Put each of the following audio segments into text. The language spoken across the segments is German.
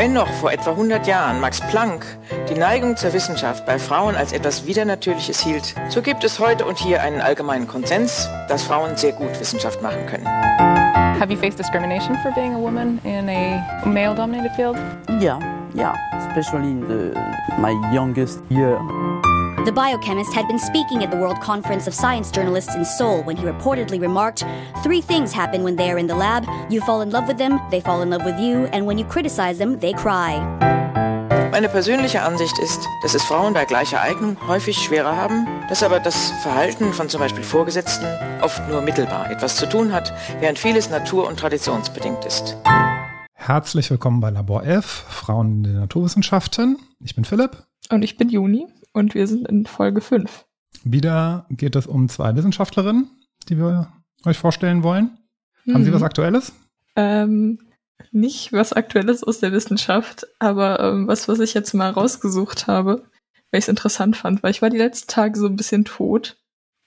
Wenn noch vor etwa 100 Jahren Max Planck die Neigung zur Wissenschaft bei Frauen als etwas Widernatürliches hielt, so gibt es heute und hier einen allgemeinen Konsens, dass Frauen sehr gut Wissenschaft machen können. Have you faced discrimination for being a woman in a male-dominated field? Yeah, yeah, especially in the, my youngest year. The biochemist had been speaking at the World Conference of Science Journalists in Seoul when he reportedly remarked Three things happen when they are in the lab you fall in love with them, they fall in love with you, and when you criticize them, they cry. Meine persönliche Ansicht ist, dass es Frauen bei gleicher Eignung häufig schwerer haben, dass aber das Verhalten von zum Beispiel Vorgesetzten oft nur mittelbar etwas zu tun hat, während vieles natur- und traditionsbedingt ist. Herzlich willkommen bei Labor F, Frauen in den Naturwissenschaften. Ich bin Philipp. Und ich bin Juni und wir sind in Folge 5. Wieder geht es um zwei Wissenschaftlerinnen, die wir euch vorstellen wollen. Mhm. Haben Sie was Aktuelles? Ähm, nicht was Aktuelles aus der Wissenschaft, aber ähm, was, was ich jetzt mal rausgesucht habe, weil ich es interessant fand, weil ich war die letzten Tage so ein bisschen tot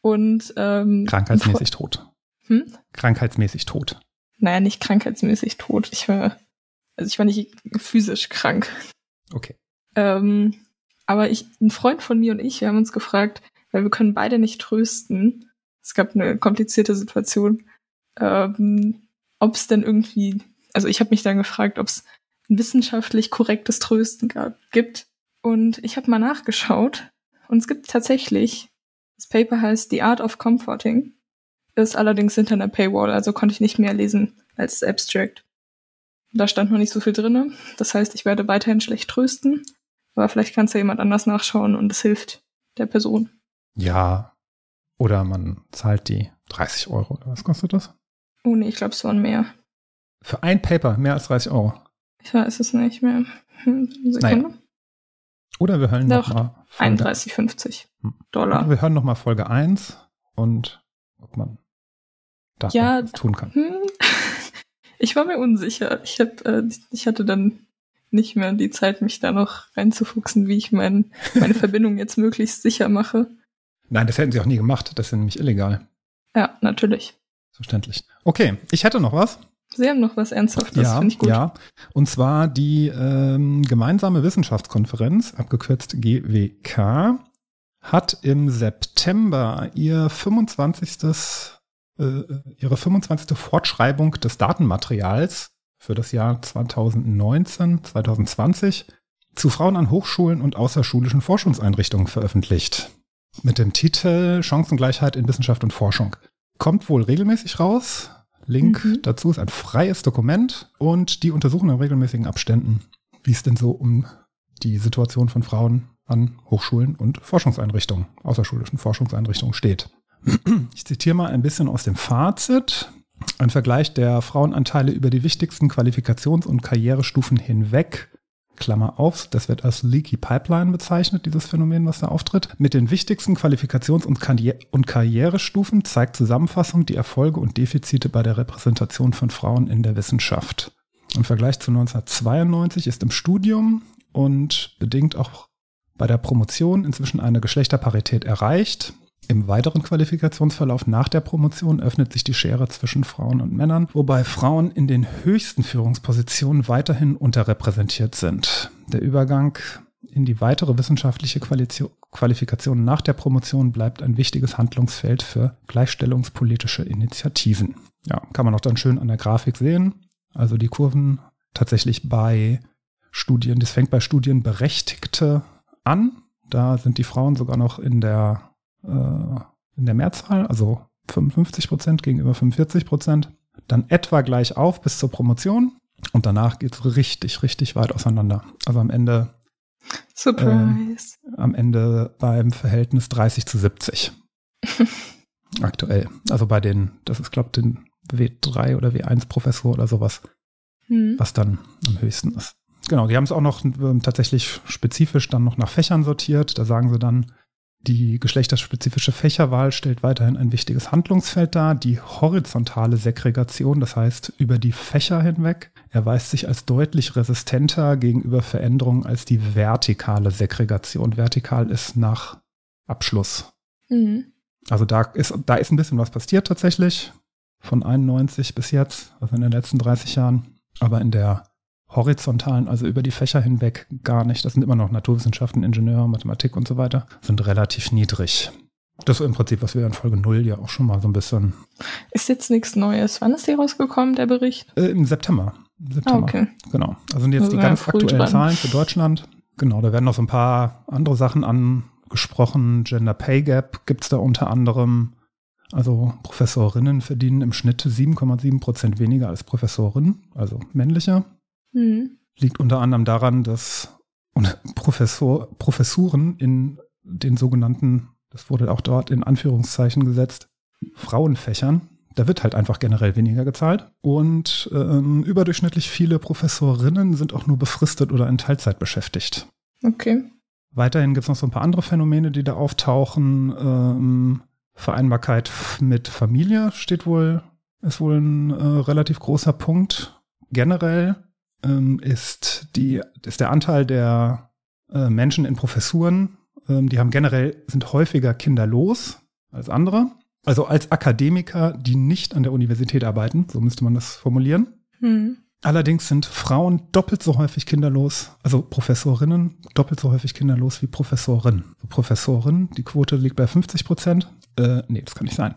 und ähm, krankheitsmäßig tot. Hm? Krankheitsmäßig tot. Naja, nicht krankheitsmäßig tot. Ich war, also ich war nicht physisch krank. Okay. Ähm, aber ich, ein Freund von mir und ich, wir haben uns gefragt, weil wir können beide nicht trösten. Es gab eine komplizierte Situation, ähm, ob es denn irgendwie, also ich habe mich dann gefragt, ob es ein wissenschaftlich korrektes Trösten gab, gibt. Und ich habe mal nachgeschaut und es gibt tatsächlich, das Paper heißt The Art of Comforting, ist allerdings hinter einer Paywall, also konnte ich nicht mehr lesen als Abstract. Da stand noch nicht so viel drinne. Das heißt, ich werde weiterhin schlecht trösten. Aber vielleicht kann es ja jemand anders nachschauen und es hilft der Person. Ja. Oder man zahlt die 30 Euro. Was kostet das? Oh nee, ich glaube, es waren mehr. Für ein Paper mehr als 30 Euro. Ich weiß es nicht mehr. Hm, Sekunde. Naja. Oder wir hören nochmal. 31,50 hm. Dollar. Oder wir hören nochmal Folge 1 und ob man da ja, tun kann. Hm. Ich war mir unsicher. Ich, hab, äh, ich hatte dann nicht mehr die Zeit, mich da noch reinzufuchsen, wie ich mein, meine Verbindung jetzt möglichst sicher mache. Nein, das hätten sie auch nie gemacht. Das ist nämlich illegal. Ja, natürlich. Verständlich. Okay, ich hätte noch was. Sie haben noch was Ernsthaftes, ja, finde ich gut. Ja, und zwar die ähm, gemeinsame Wissenschaftskonferenz, abgekürzt GWK, hat im September ihr 25. Äh, ihre 25. Fortschreibung des Datenmaterials für das Jahr 2019, 2020 zu Frauen an Hochschulen und außerschulischen Forschungseinrichtungen veröffentlicht. Mit dem Titel Chancengleichheit in Wissenschaft und Forschung. Kommt wohl regelmäßig raus. Link mhm. dazu ist ein freies Dokument und die untersuchen in regelmäßigen Abständen, wie es denn so um die Situation von Frauen an Hochschulen und Forschungseinrichtungen, außerschulischen Forschungseinrichtungen steht. Ich zitiere mal ein bisschen aus dem Fazit. Ein Vergleich der Frauenanteile über die wichtigsten Qualifikations- und Karrierestufen hinweg, Klammer auf, das wird als Leaky Pipeline bezeichnet, dieses Phänomen, was da auftritt. Mit den wichtigsten Qualifikations- und, Karriere und Karrierestufen zeigt Zusammenfassung die Erfolge und Defizite bei der Repräsentation von Frauen in der Wissenschaft. Im Vergleich zu 1992 ist im Studium und bedingt auch bei der Promotion inzwischen eine Geschlechterparität erreicht. Im weiteren Qualifikationsverlauf nach der Promotion öffnet sich die Schere zwischen Frauen und Männern, wobei Frauen in den höchsten Führungspositionen weiterhin unterrepräsentiert sind. Der Übergang in die weitere wissenschaftliche Qualifikation nach der Promotion bleibt ein wichtiges Handlungsfeld für gleichstellungspolitische Initiativen. Ja, kann man auch dann schön an der Grafik sehen. Also die Kurven tatsächlich bei Studien, das fängt bei Studienberechtigte an. Da sind die Frauen sogar noch in der in der Mehrzahl, also 55 Prozent gegenüber 45 Prozent. Dann etwa gleich auf bis zur Promotion und danach geht es richtig, richtig weit auseinander. Also am Ende. Surprise. Äh, am Ende beim Verhältnis 30 zu 70. Aktuell. Also bei den, das ist, glaube ich, den W3 oder W1-Professor oder sowas, hm. was dann am höchsten ist. Genau, die haben es auch noch äh, tatsächlich spezifisch dann noch nach Fächern sortiert. Da sagen sie dann, die geschlechterspezifische Fächerwahl stellt weiterhin ein wichtiges Handlungsfeld dar. Die horizontale Segregation, das heißt über die Fächer hinweg, erweist sich als deutlich resistenter gegenüber Veränderungen als die vertikale Segregation. Vertikal ist nach Abschluss. Mhm. Also da ist, da ist ein bisschen was passiert tatsächlich. Von 91 bis jetzt, also in den letzten 30 Jahren. Aber in der horizontalen, also über die Fächer hinweg gar nicht. Das sind immer noch Naturwissenschaften, Ingenieur, Mathematik und so weiter, sind relativ niedrig. Das ist im Prinzip, was wir in Folge 0 ja auch schon mal so ein bisschen. Ist jetzt nichts Neues. Wann ist die rausgekommen, der Bericht? Äh, Im September. September. Ah, okay. Genau. Also sind jetzt Also die ganz aktuellen dran. Zahlen für Deutschland. Genau, da werden noch so ein paar andere Sachen angesprochen. Gender Pay Gap gibt's da unter anderem. Also Professorinnen verdienen im Schnitt 7,7 Prozent weniger als Professorinnen, also männliche. Hm. Liegt unter anderem daran, dass Professor, Professuren in den sogenannten, das wurde auch dort in Anführungszeichen gesetzt, Frauenfächern, da wird halt einfach generell weniger gezahlt. Und ähm, überdurchschnittlich viele Professorinnen sind auch nur befristet oder in Teilzeit beschäftigt. Okay. Weiterhin gibt es noch so ein paar andere Phänomene, die da auftauchen. Ähm, Vereinbarkeit mit Familie steht wohl, ist wohl ein äh, relativ großer Punkt. Generell ähm, ist, die, ist der Anteil der äh, Menschen in Professuren, ähm, die haben generell, sind häufiger kinderlos als andere. Also als Akademiker, die nicht an der Universität arbeiten, so müsste man das formulieren. Hm. Allerdings sind Frauen doppelt so häufig kinderlos, also Professorinnen doppelt so häufig kinderlos wie Professoren. Professoren, die Quote liegt bei 50 Prozent. Äh, nee, das kann nicht sein.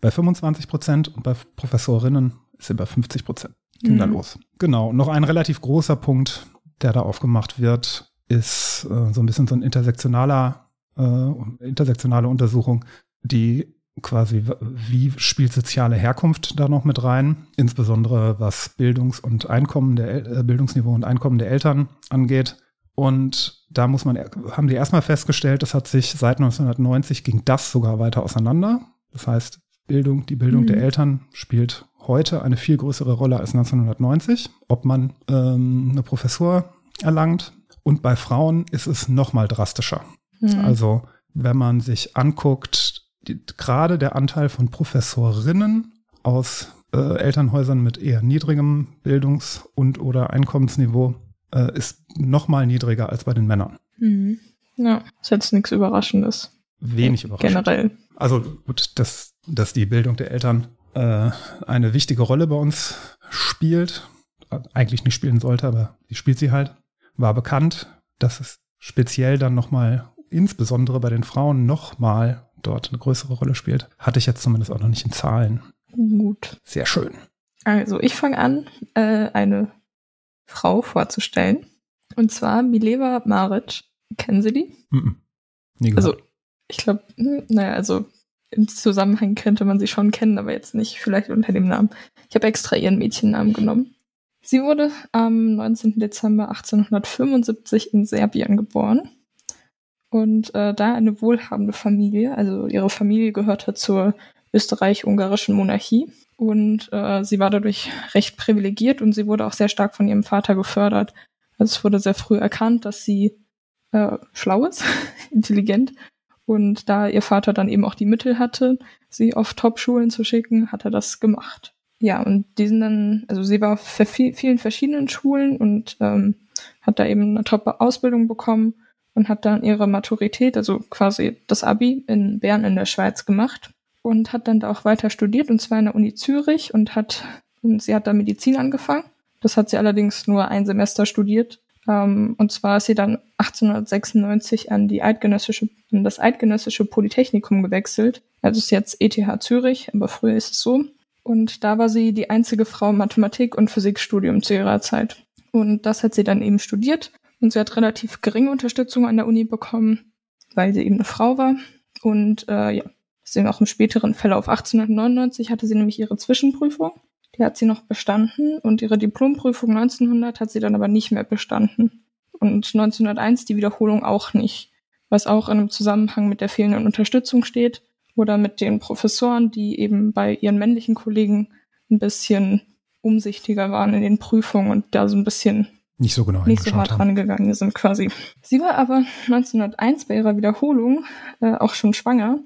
Bei 25 Prozent und bei Professorinnen ist sie bei 50 Prozent kinderlos. Genau. Und noch ein relativ großer Punkt, der da aufgemacht wird, ist äh, so ein bisschen so ein intersektionaler, äh, intersektionale Untersuchung, die quasi, wie spielt soziale Herkunft da noch mit rein, insbesondere was Bildungs- und Einkommen der äh, Bildungsniveau und Einkommen der Eltern angeht. Und da muss man, haben die erstmal festgestellt, das hat sich seit 1990 ging das sogar weiter auseinander. Das heißt, Bildung, die Bildung Mhm. der Eltern spielt heute eine viel größere Rolle als 1990, ob man ähm, eine Professur erlangt. Und bei Frauen ist es noch mal drastischer. Hm. Also wenn man sich anguckt, die, gerade der Anteil von Professorinnen aus äh, Elternhäusern mit eher niedrigem Bildungs- und oder Einkommensniveau äh, ist noch mal niedriger als bei den Männern. Hm. Ja, ist jetzt nichts Überraschendes. Wenig überraschend. Generell. Also gut, dass, dass die Bildung der Eltern äh, eine wichtige Rolle bei uns spielt, äh, eigentlich nicht spielen sollte, aber die spielt sie halt, war bekannt, dass es speziell dann nochmal, insbesondere bei den Frauen, nochmal dort eine größere Rolle spielt. Hatte ich jetzt zumindest auch noch nicht in Zahlen. Gut. Sehr schön. Also, ich fange an, äh, eine Frau vorzustellen. Und zwar Mileva Maric. Kennen Sie die? Mhm. Nie Also, ich glaube, naja, also im Zusammenhang könnte man sie schon kennen, aber jetzt nicht vielleicht unter dem Namen. Ich habe extra ihren Mädchennamen genommen. Sie wurde am 19. Dezember 1875 in Serbien geboren. Und äh, da eine wohlhabende Familie, also ihre Familie gehörte zur österreich-ungarischen Monarchie. Und äh, sie war dadurch recht privilegiert und sie wurde auch sehr stark von ihrem Vater gefördert. Also es wurde sehr früh erkannt, dass sie äh, schlau ist, intelligent. Und da ihr Vater dann eben auch die Mittel hatte, sie auf Top-Schulen zu schicken, hat er das gemacht. Ja, und die sind dann, also sie war vi- vielen verschiedenen Schulen und ähm, hat da eben eine Top-Ausbildung bekommen und hat dann ihre Maturität, also quasi das Abi in Bern in der Schweiz gemacht und hat dann da auch weiter studiert und zwar in der Uni Zürich und hat, und sie hat da Medizin angefangen. Das hat sie allerdings nur ein Semester studiert. Ähm, und zwar ist sie dann 1896 an die eidgenössische, an das eidgenössische Polytechnikum gewechselt. Also ist jetzt ETH Zürich, aber früher ist es so. Und da war sie die einzige Frau im Mathematik- und Physikstudium zu ihrer Zeit. Und das hat sie dann eben studiert. Und sie hat relativ geringe Unterstützung an der Uni bekommen, weil sie eben eine Frau war. Und äh, ja, wir auch im späteren Verlauf 1899 hatte sie nämlich ihre Zwischenprüfung. Die hat sie noch bestanden und ihre Diplomprüfung 1900 hat sie dann aber nicht mehr bestanden. Und 1901 die Wiederholung auch nicht, was auch in einem Zusammenhang mit der fehlenden Unterstützung steht oder mit den Professoren, die eben bei ihren männlichen Kollegen ein bisschen umsichtiger waren in den Prüfungen und da so ein bisschen Nicht so genau nicht so hart haben. rangegangen sind quasi. Sie war aber 1901 bei ihrer Wiederholung äh, auch schon schwanger,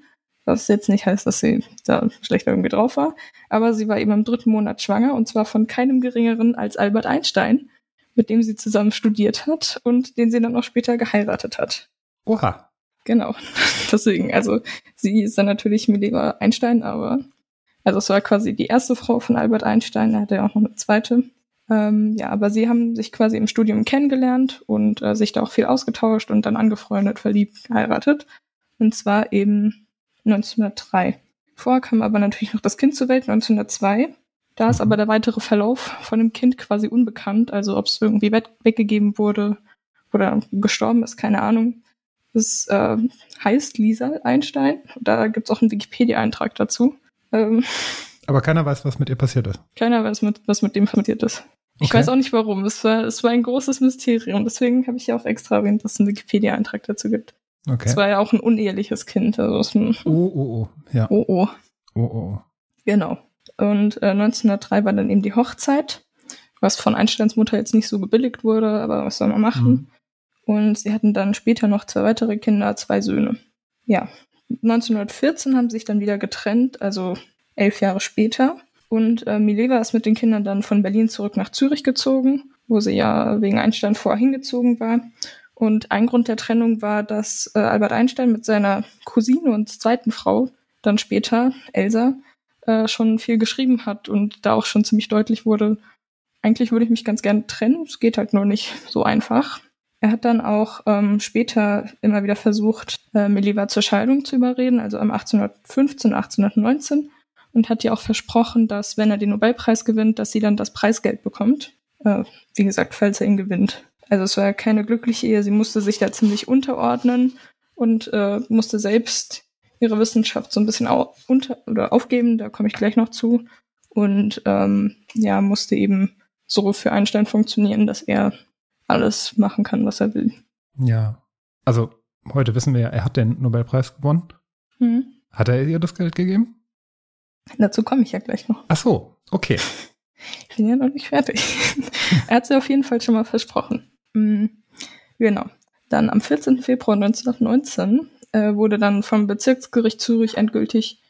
was jetzt nicht heißt, dass sie da schlecht irgendwie drauf war, aber sie war eben im dritten Monat schwanger und zwar von keinem geringeren als Albert Einstein, mit dem sie zusammen studiert hat und den sie dann auch später geheiratet hat. Oha. Genau. Deswegen, also sie ist dann natürlich Mileva Einstein, aber also es war quasi die erste Frau von Albert Einstein, er hatte ja auch noch eine zweite. Ähm, ja, aber sie haben sich quasi im Studium kennengelernt und äh, sich da auch viel ausgetauscht und dann angefreundet, verliebt, geheiratet. Und zwar eben 1903. Vorher kam aber natürlich noch das Kind zur Welt 1902. Da ist aber der weitere Verlauf von dem Kind quasi unbekannt, also ob es irgendwie weggegeben wurde oder gestorben ist, keine Ahnung. Das äh, heißt Lisa Einstein. Da gibt es auch einen Wikipedia-Eintrag dazu. Ähm, aber keiner weiß, was mit ihr passiert ist. Keiner weiß, mit, was mit dem passiert ist. Ich okay. weiß auch nicht warum. Es war, es war ein großes Mysterium. Deswegen habe ich ja auch extra erwähnt, dass es einen Wikipedia-Eintrag dazu gibt. Okay. Es war ja auch ein uneheliches Kind. Also ein oh, oh, oh. Ja. Oh, oh. Oh, oh. Genau. Und äh, 1903 war dann eben die Hochzeit, was von Einsteins Mutter jetzt nicht so gebilligt wurde, aber was soll man machen? Mhm. Und sie hatten dann später noch zwei weitere Kinder, zwei Söhne. Ja, 1914 haben sie sich dann wieder getrennt, also elf Jahre später. Und äh, Mileva ist mit den Kindern dann von Berlin zurück nach Zürich gezogen, wo sie ja wegen Einstein vorher hingezogen war. Und ein Grund der Trennung war, dass äh, Albert Einstein mit seiner Cousine und zweiten Frau dann später, Elsa, äh, schon viel geschrieben hat und da auch schon ziemlich deutlich wurde, eigentlich würde ich mich ganz gerne trennen, es geht halt nur nicht so einfach. Er hat dann auch ähm, später immer wieder versucht, äh, Mileva zur Scheidung zu überreden, also am 1815, 1819 und hat ihr auch versprochen, dass wenn er den Nobelpreis gewinnt, dass sie dann das Preisgeld bekommt. Äh, wie gesagt, falls er ihn gewinnt. Also es war keine glückliche Ehe. Sie musste sich da ziemlich unterordnen und äh, musste selbst ihre Wissenschaft so ein bisschen au unter oder aufgeben. Da komme ich gleich noch zu. Und ähm, ja, musste eben so für Einstein funktionieren, dass er alles machen kann, was er will. Ja, also heute wissen wir ja, er hat den Nobelpreis gewonnen. Mhm. Hat er ihr das Geld gegeben? Dazu komme ich ja gleich noch. Ach so, okay. Ich bin ja noch nicht fertig. er hat sie auf jeden Fall schon mal versprochen. Mhm. Genau. Dann am 14. Februar 1919 äh, wurde dann vom Bezirksgericht Zürich endgültig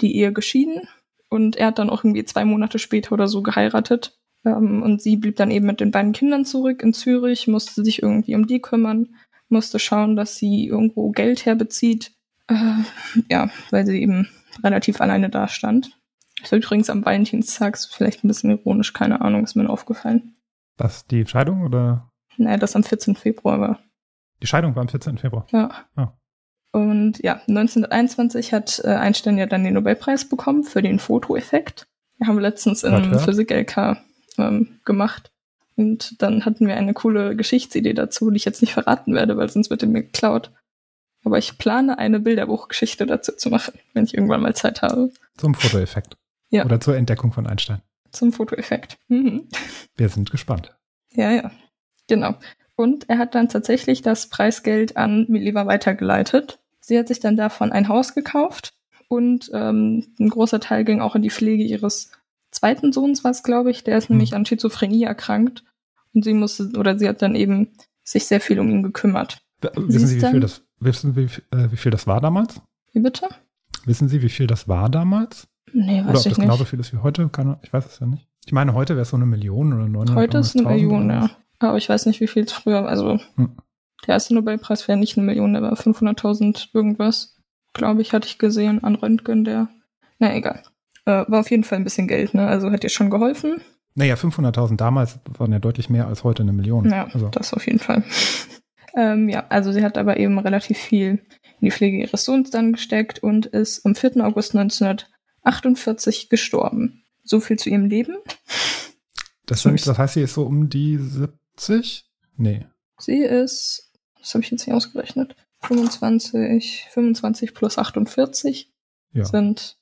die Ehe geschieden und er hat dann auch irgendwie zwei Monate später oder so geheiratet. Ähm, und sie blieb dann eben mit den beiden Kindern zurück in Zürich, musste sich irgendwie um die kümmern, musste schauen, dass sie irgendwo Geld herbezieht. Äh, ja, weil sie eben relativ alleine dastand. Das war übrigens am Valentinstag, vielleicht ein bisschen ironisch, keine Ahnung, ist mir aufgefallen. Was, die Scheidung oder? Naja, das am 14. Februar war. Die Scheidung war am 14. Februar? Ja. Oh. Und ja, 1921 hat äh, Einstein ja dann den Nobelpreis bekommen für den Fotoeffekt. Wir haben letztens in Physik-LK ähm, gemacht. Und dann hatten wir eine coole Geschichtsidee dazu, die ich jetzt nicht verraten werde, weil sonst wird er mir geklaut. Aber ich plane eine Bilderbuchgeschichte dazu zu machen, wenn ich irgendwann mal Zeit habe. Zum Fotoeffekt. Ja. Oder zur Entdeckung von Einstein. Zum Fotoeffekt. Mhm. Wir sind gespannt. Ja, ja. Genau. Und er hat dann tatsächlich das Preisgeld an Mileva weitergeleitet. Sie hat sich dann davon ein Haus gekauft und ähm, ein großer Teil ging auch in die Pflege ihres zweiten Sohns was, glaube ich. Der ist mhm. nämlich an Schizophrenie erkrankt. Und sie musste, oder sie hat dann eben sich sehr viel um ihn gekümmert. Wissen Sie, wie viel, das, wissen Sie, äh, wie viel das war damals? Wie bitte? Wissen Sie, wie viel das war damals? Nee, weiß oder ob ich das genauso viel ist wie heute? Keine, ich weiß es ja nicht. Ich meine, heute wäre es so eine Million oder 900 Heute ist eine Million, ja. Aber ich weiß nicht, wie viel es früher Also, hm. der erste Nobelpreis wäre nicht eine Million, der war 500.000 irgendwas. Glaube ich, hatte ich gesehen an Röntgen, der. Na, egal. Äh, war auf jeden Fall ein bisschen Geld, ne? Also hat dir schon geholfen. Naja, 500.000 damals waren ja deutlich mehr als heute eine Million. Ja, also. das auf jeden Fall. ähm, ja, also sie hat aber eben relativ viel in die Pflege ihres Sohns dann gesteckt und ist am 4. August 1948 gestorben. So viel zu ihrem Leben. Das, das heißt, sie ist so um die 70? Nee. Sie ist, was habe ich jetzt hier ausgerechnet? 25, 25 plus 48 ja. sind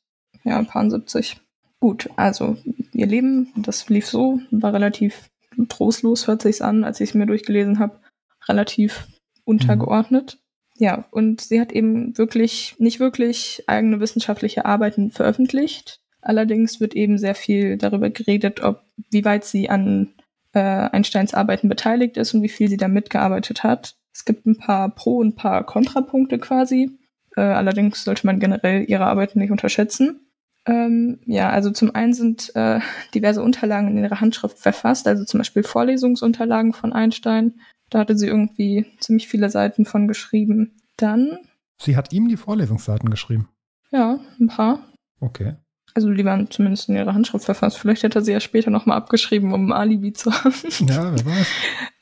ja, ein paar 70. Gut, also ihr Leben, das lief so, war relativ trostlos, hört sich's an, als ich es mir durchgelesen habe, relativ untergeordnet. Mhm. Ja, und sie hat eben wirklich, nicht wirklich eigene wissenschaftliche Arbeiten veröffentlicht. Allerdings wird eben sehr viel darüber geredet, ob, wie weit sie an äh, Einsteins Arbeiten beteiligt ist und wie viel sie da mitgearbeitet hat. Es gibt ein paar Pro- und ein paar Kontrapunkte quasi. Äh, allerdings sollte man generell ihre Arbeiten nicht unterschätzen. Ähm, ja, also zum einen sind äh, diverse Unterlagen in ihrer Handschrift verfasst, also zum Beispiel Vorlesungsunterlagen von Einstein. Da hatte sie irgendwie ziemlich viele Seiten von geschrieben. Dann. Sie hat ihm die Vorlesungsseiten geschrieben. Ja, ein paar. Okay. Also die waren zumindest in ihrer Handschrift verfasst. Vielleicht hätte er sie ja später nochmal abgeschrieben, um ein Alibi zu haben. Ja, wer weiß.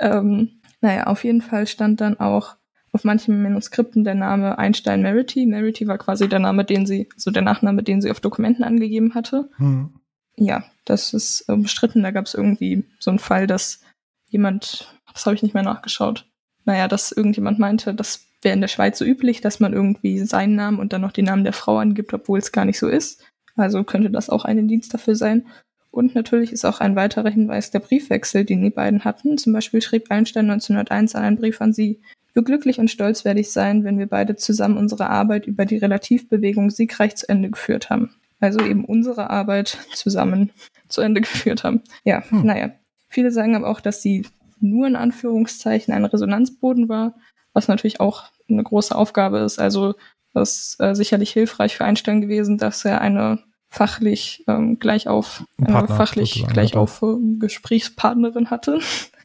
ähm, naja, auf jeden Fall stand dann auch auf manchen Manuskripten der Name Einstein Merity. Merity war quasi der Name, den sie, so der Nachname, den sie auf Dokumenten angegeben hatte. Hm. Ja, das ist umstritten. Da gab es irgendwie so einen Fall, dass jemand, das habe ich nicht mehr nachgeschaut, naja, dass irgendjemand meinte, das wäre in der Schweiz so üblich, dass man irgendwie seinen Namen und dann noch den Namen der Frau angibt, obwohl es gar nicht so ist. Also könnte das auch ein Indiz dafür sein. Und natürlich ist auch ein weiterer Hinweis der Briefwechsel, den die beiden hatten. Zum Beispiel schrieb Einstein 1901 einen Brief an sie. Wie glücklich und stolz werde ich sein, wenn wir beide zusammen unsere Arbeit über die Relativbewegung siegreich zu Ende geführt haben. Also eben unsere Arbeit zusammen zu Ende geführt haben. Ja, hm. naja. Viele sagen aber auch, dass sie nur in Anführungszeichen ein Resonanzboden war, was natürlich auch eine große Aufgabe ist. Also das ist äh, sicherlich hilfreich für Einstein gewesen, dass er eine fachlich ähm, gleich auf äh, fachlich gleich auf äh, Gesprächspartnerin hatte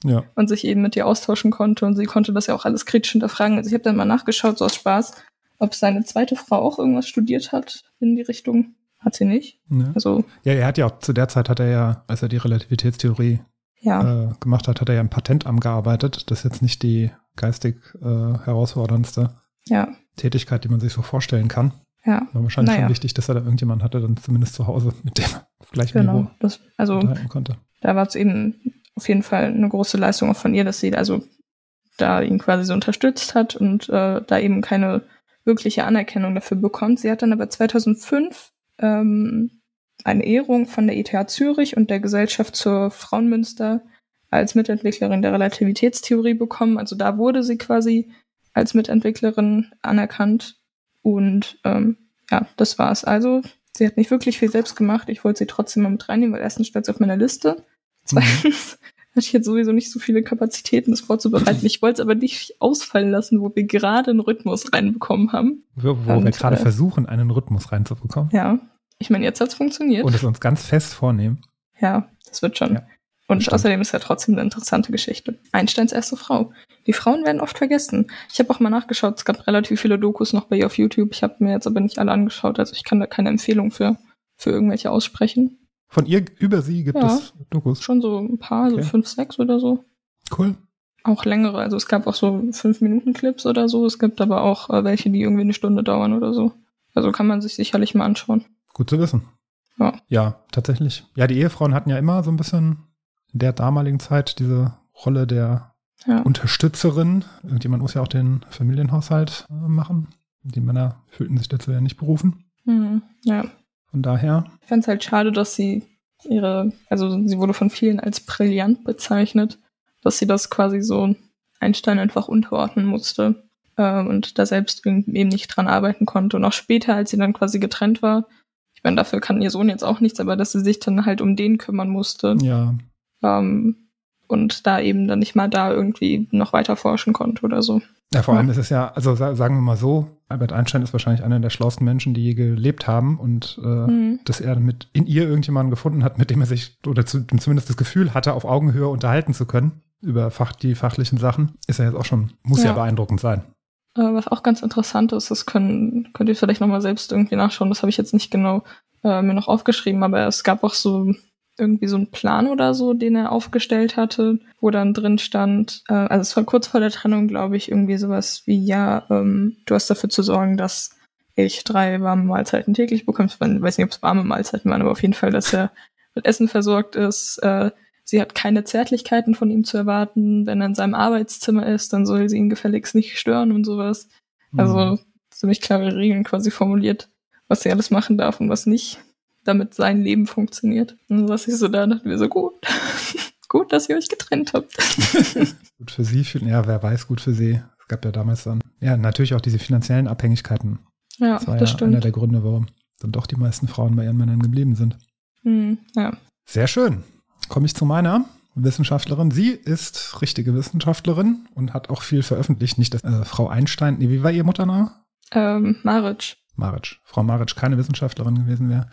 ja. und sich eben mit ihr austauschen konnte und sie konnte das ja auch alles kritisch hinterfragen. Also ich habe dann mal nachgeschaut, so aus Spaß, ob seine zweite Frau auch irgendwas studiert hat in die Richtung. Hat sie nicht. Ja. Also ja, er hat ja auch zu der Zeit hat er ja, als er die Relativitätstheorie ja. äh, gemacht hat, hat er ja im Patentamt gearbeitet. Das ist jetzt nicht die geistig äh, herausforderndste ja. Tätigkeit, die man sich so vorstellen kann. Ja. War wahrscheinlich naja. schon wichtig, dass er da irgendjemand hatte, dann zumindest zu Hause, mit dem vielleicht genau. Niveau das, also konnte. Da war es eben auf jeden Fall eine große Leistung auch von ihr, dass sie also da ihn quasi so unterstützt hat und äh, da eben keine wirkliche Anerkennung dafür bekommt. Sie hat dann aber 2005 ähm, eine Ehrung von der ETH Zürich und der Gesellschaft zur Frauenmünster als Mitentwicklerin der Relativitätstheorie bekommen. Also da wurde sie quasi als Mitentwicklerin anerkannt. Und ähm, ja, das war's. Also, sie hat nicht wirklich viel selbst gemacht. Ich wollte sie trotzdem mal mit reinnehmen, weil erstens stand sie auf meiner Liste. Zweitens mhm. hatte ich jetzt sowieso nicht so viele Kapazitäten, das vorzubereiten. Ich wollte es aber nicht ausfallen lassen, wo wir gerade einen Rhythmus reinbekommen haben. Wo, wo Und, wir gerade äh, versuchen, einen Rhythmus reinzubekommen. Ja. Ich meine, jetzt hat's funktioniert. Und es uns ganz fest vornehmen. Ja, das wird schon. Ja. Und Stimmt. außerdem ist ja trotzdem eine interessante Geschichte. Einsteins erste Frau. Die Frauen werden oft vergessen. Ich habe auch mal nachgeschaut, es gab relativ viele Dokus noch bei ihr auf YouTube. Ich habe mir jetzt aber nicht alle angeschaut, also ich kann da keine Empfehlung für, für irgendwelche aussprechen. Von ihr über sie gibt ja, es Dokus? Schon so ein paar, okay. so fünf, sechs oder so. Cool. Auch längere, also es gab auch so fünf Minuten Clips oder so. Es gibt aber auch äh, welche, die irgendwie eine Stunde dauern oder so. Also kann man sich sicherlich mal anschauen. Gut zu wissen. Ja. Ja, tatsächlich. Ja, die Ehefrauen hatten ja immer so ein bisschen der damaligen Zeit diese Rolle der ja. Unterstützerin. Irgendjemand muss ja auch den Familienhaushalt äh, machen. Die Männer fühlten sich dazu ja nicht berufen. Mhm, ja. Von daher. Ich fand es halt schade, dass sie ihre, also sie wurde von vielen als brillant bezeichnet, dass sie das quasi so Einstein einfach unterordnen musste äh, und da selbst eben nicht dran arbeiten konnte. Und auch später, als sie dann quasi getrennt war, ich meine, dafür kann ihr Sohn jetzt auch nichts, aber dass sie sich dann halt um den kümmern musste. Ja. Ähm, und da eben dann nicht mal da irgendwie noch weiter forschen konnte oder so. Ja, vor allem ist es ja, also sagen wir mal so, Albert Einstein ist wahrscheinlich einer der schlauesten Menschen, die je gelebt haben und äh, mhm. dass er mit in ihr irgendjemanden gefunden hat, mit dem er sich oder zu, zumindest das Gefühl hatte, auf Augenhöhe unterhalten zu können über Fach, die fachlichen Sachen, ist ja jetzt auch schon, muss ja, ja beeindruckend sein. Äh, was auch ganz interessant ist, das können, könnt ihr vielleicht nochmal selbst irgendwie nachschauen, das habe ich jetzt nicht genau äh, mir noch aufgeschrieben, aber es gab auch so irgendwie so einen Plan oder so, den er aufgestellt hatte, wo dann drin stand, äh, also es war kurz vor der Trennung, glaube ich, irgendwie sowas wie, ja, ähm, du hast dafür zu sorgen, dass ich drei warme Mahlzeiten täglich bekomme. Ich weiß nicht, ob es warme Mahlzeiten waren, aber auf jeden Fall, dass er mit Essen versorgt ist. Äh, sie hat keine Zärtlichkeiten von ihm zu erwarten. Wenn er in seinem Arbeitszimmer ist, dann soll sie ihn gefälligst nicht stören und sowas. Also mhm. ziemlich klare Regeln quasi formuliert, was sie alles machen darf und was nicht damit sein Leben funktioniert. Und was ich so da dachte mir so, gut, gut, dass ihr euch getrennt habt. gut für sie, ja, wer weiß, gut für sie. Es gab ja damals dann, ja, natürlich auch diese finanziellen Abhängigkeiten. Ja, das, war das ja stimmt. einer der Gründe, warum dann doch die meisten Frauen bei ihren Männern geblieben sind. Hm, ja. Sehr schön. Komme ich zu meiner Wissenschaftlerin. Sie ist richtige Wissenschaftlerin und hat auch viel veröffentlicht. Nicht dass äh, Frau Einstein, nee, wie war ihr Muttername? Ähm, Maric. Maric. Frau Maric keine Wissenschaftlerin gewesen wäre.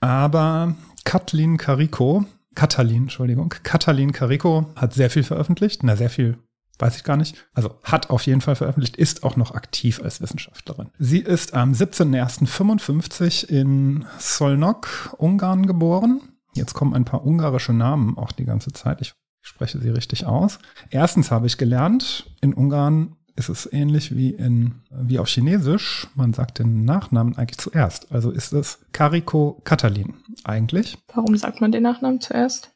Aber Kathleen Carico, Katalin, Entschuldigung, Katalin Carico hat sehr viel veröffentlicht, na sehr viel weiß ich gar nicht. Also hat auf jeden Fall veröffentlicht, ist auch noch aktiv als Wissenschaftlerin. Sie ist am 17.01.55 in Szolnok, Ungarn geboren. Jetzt kommen ein paar ungarische Namen auch die ganze Zeit. Ich spreche sie richtig aus. Erstens habe ich gelernt, in Ungarn ist es ähnlich wie in wie auf Chinesisch. Man sagt den Nachnamen eigentlich zuerst. Also ist es Kariko Katalin eigentlich. Warum sagt man den Nachnamen zuerst?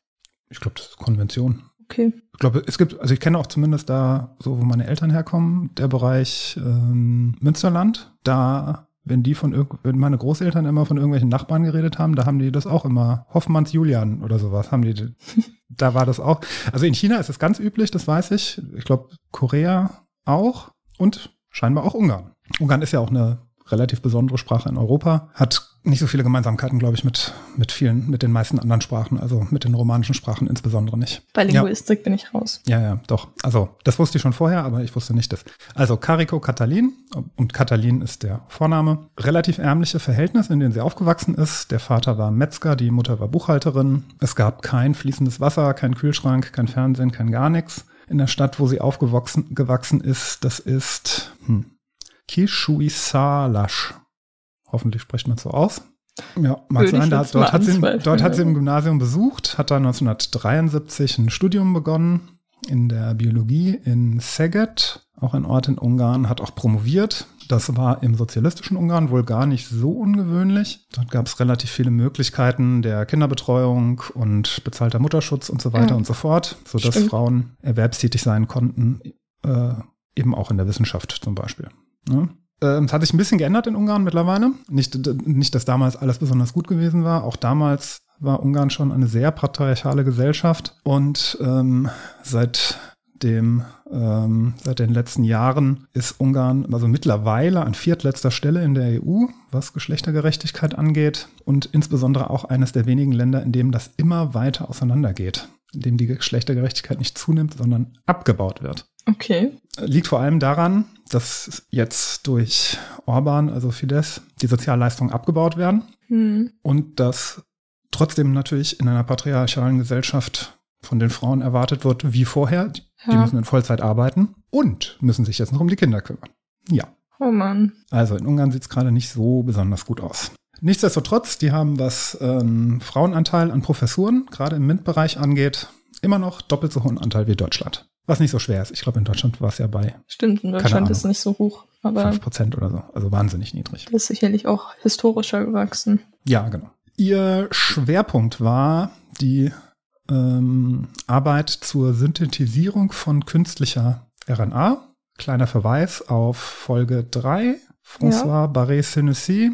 Ich glaube, das ist Konvention. Okay. Ich glaube, es gibt, also ich kenne auch zumindest da, so wo meine Eltern herkommen, der Bereich ähm, Münsterland. Da, wenn die von wenn meine Großeltern immer von irgendwelchen Nachbarn geredet haben, da haben die das auch immer Hoffmanns Julian oder sowas haben die. da war das auch. Also in China ist es ganz üblich, das weiß ich. Ich glaube, Korea auch und scheinbar auch Ungarn. Ungarn ist ja auch eine relativ besondere Sprache in Europa, hat nicht so viele Gemeinsamkeiten, glaube ich, mit, mit vielen, mit den meisten anderen Sprachen, also mit den romanischen Sprachen insbesondere nicht. Bei Ja. Linguistik bin ich raus. Ja, ja, doch. Also, das wusste ich schon vorher, aber ich wusste nicht das. Also, Kariko Katalin und Katalin ist der Vorname. Relativ ärmliche Verhältnisse, in denen sie aufgewachsen ist. Der Vater war Metzger, die Mutter war Buchhalterin. Es gab kein fließendes Wasser, kein Kühlschrank, kein Fernsehen, kein gar nichts. In der Stadt, wo sie aufgewachsen gewachsen ist, das ist hm, Kishuisalash. Hoffentlich spricht man so aus. Ja, mag sein. Da, dort, hat sie, dort hat sie im Gymnasium besucht, hat dann 1973 ein Studium begonnen in der Biologie in Szeged, auch ein Ort in Ungarn, hat auch promoviert. Das war im sozialistischen Ungarn wohl gar nicht so ungewöhnlich. Dort gab es relativ viele Möglichkeiten der Kinderbetreuung und bezahlter Mutterschutz und so weiter Ja. und so fort, sodass Stimmt. Frauen erwerbstätig sein konnten, äh, eben auch in der Wissenschaft zum Beispiel. Ne? Ähm, Es hat sich ein bisschen geändert in Ungarn mittlerweile. Nicht, nicht, dass damals alles besonders gut gewesen war. Auch damals war Ungarn schon eine sehr patriarchale Gesellschaft. Und ähm, seit dem, ähm, seit den letzten Jahren ist Ungarn also mittlerweile an viertletzter Stelle in der EU, was Geschlechtergerechtigkeit angeht und insbesondere auch eines der wenigen Länder, in dem das immer weiter auseinandergeht, in dem die Geschlechtergerechtigkeit nicht zunimmt, sondern abgebaut wird Okay. liegt vor allem daran, dass jetzt durch Orban, also Fidesz, die Sozialleistungen abgebaut werden Hm. und dass trotzdem natürlich in einer patriarchalen Gesellschaft von den Frauen erwartet wird, wie vorher, die müssen in Vollzeit arbeiten und müssen sich jetzt noch um die Kinder kümmern. Ja, Oh Mann. also in Ungarn sieht es gerade nicht so besonders gut aus. Nichtsdestotrotz, die haben, was ähm, Frauenanteil an Professuren, gerade im MINT-Bereich angeht, immer noch doppelt so hohen Anteil wie Deutschland. Was nicht so schwer ist. Ich glaube, in Deutschland war es ja bei Stimmt, in Deutschland ist nicht so hoch, aber 5% oder so. Also wahnsinnig niedrig. ist sicherlich auch historischer gewachsen. Ja, genau. Ihr Schwerpunkt war die ähm, Arbeit zur Synthetisierung von künstlicher RNA. Kleiner Verweis auf Folge 3, François Barré-Senussi,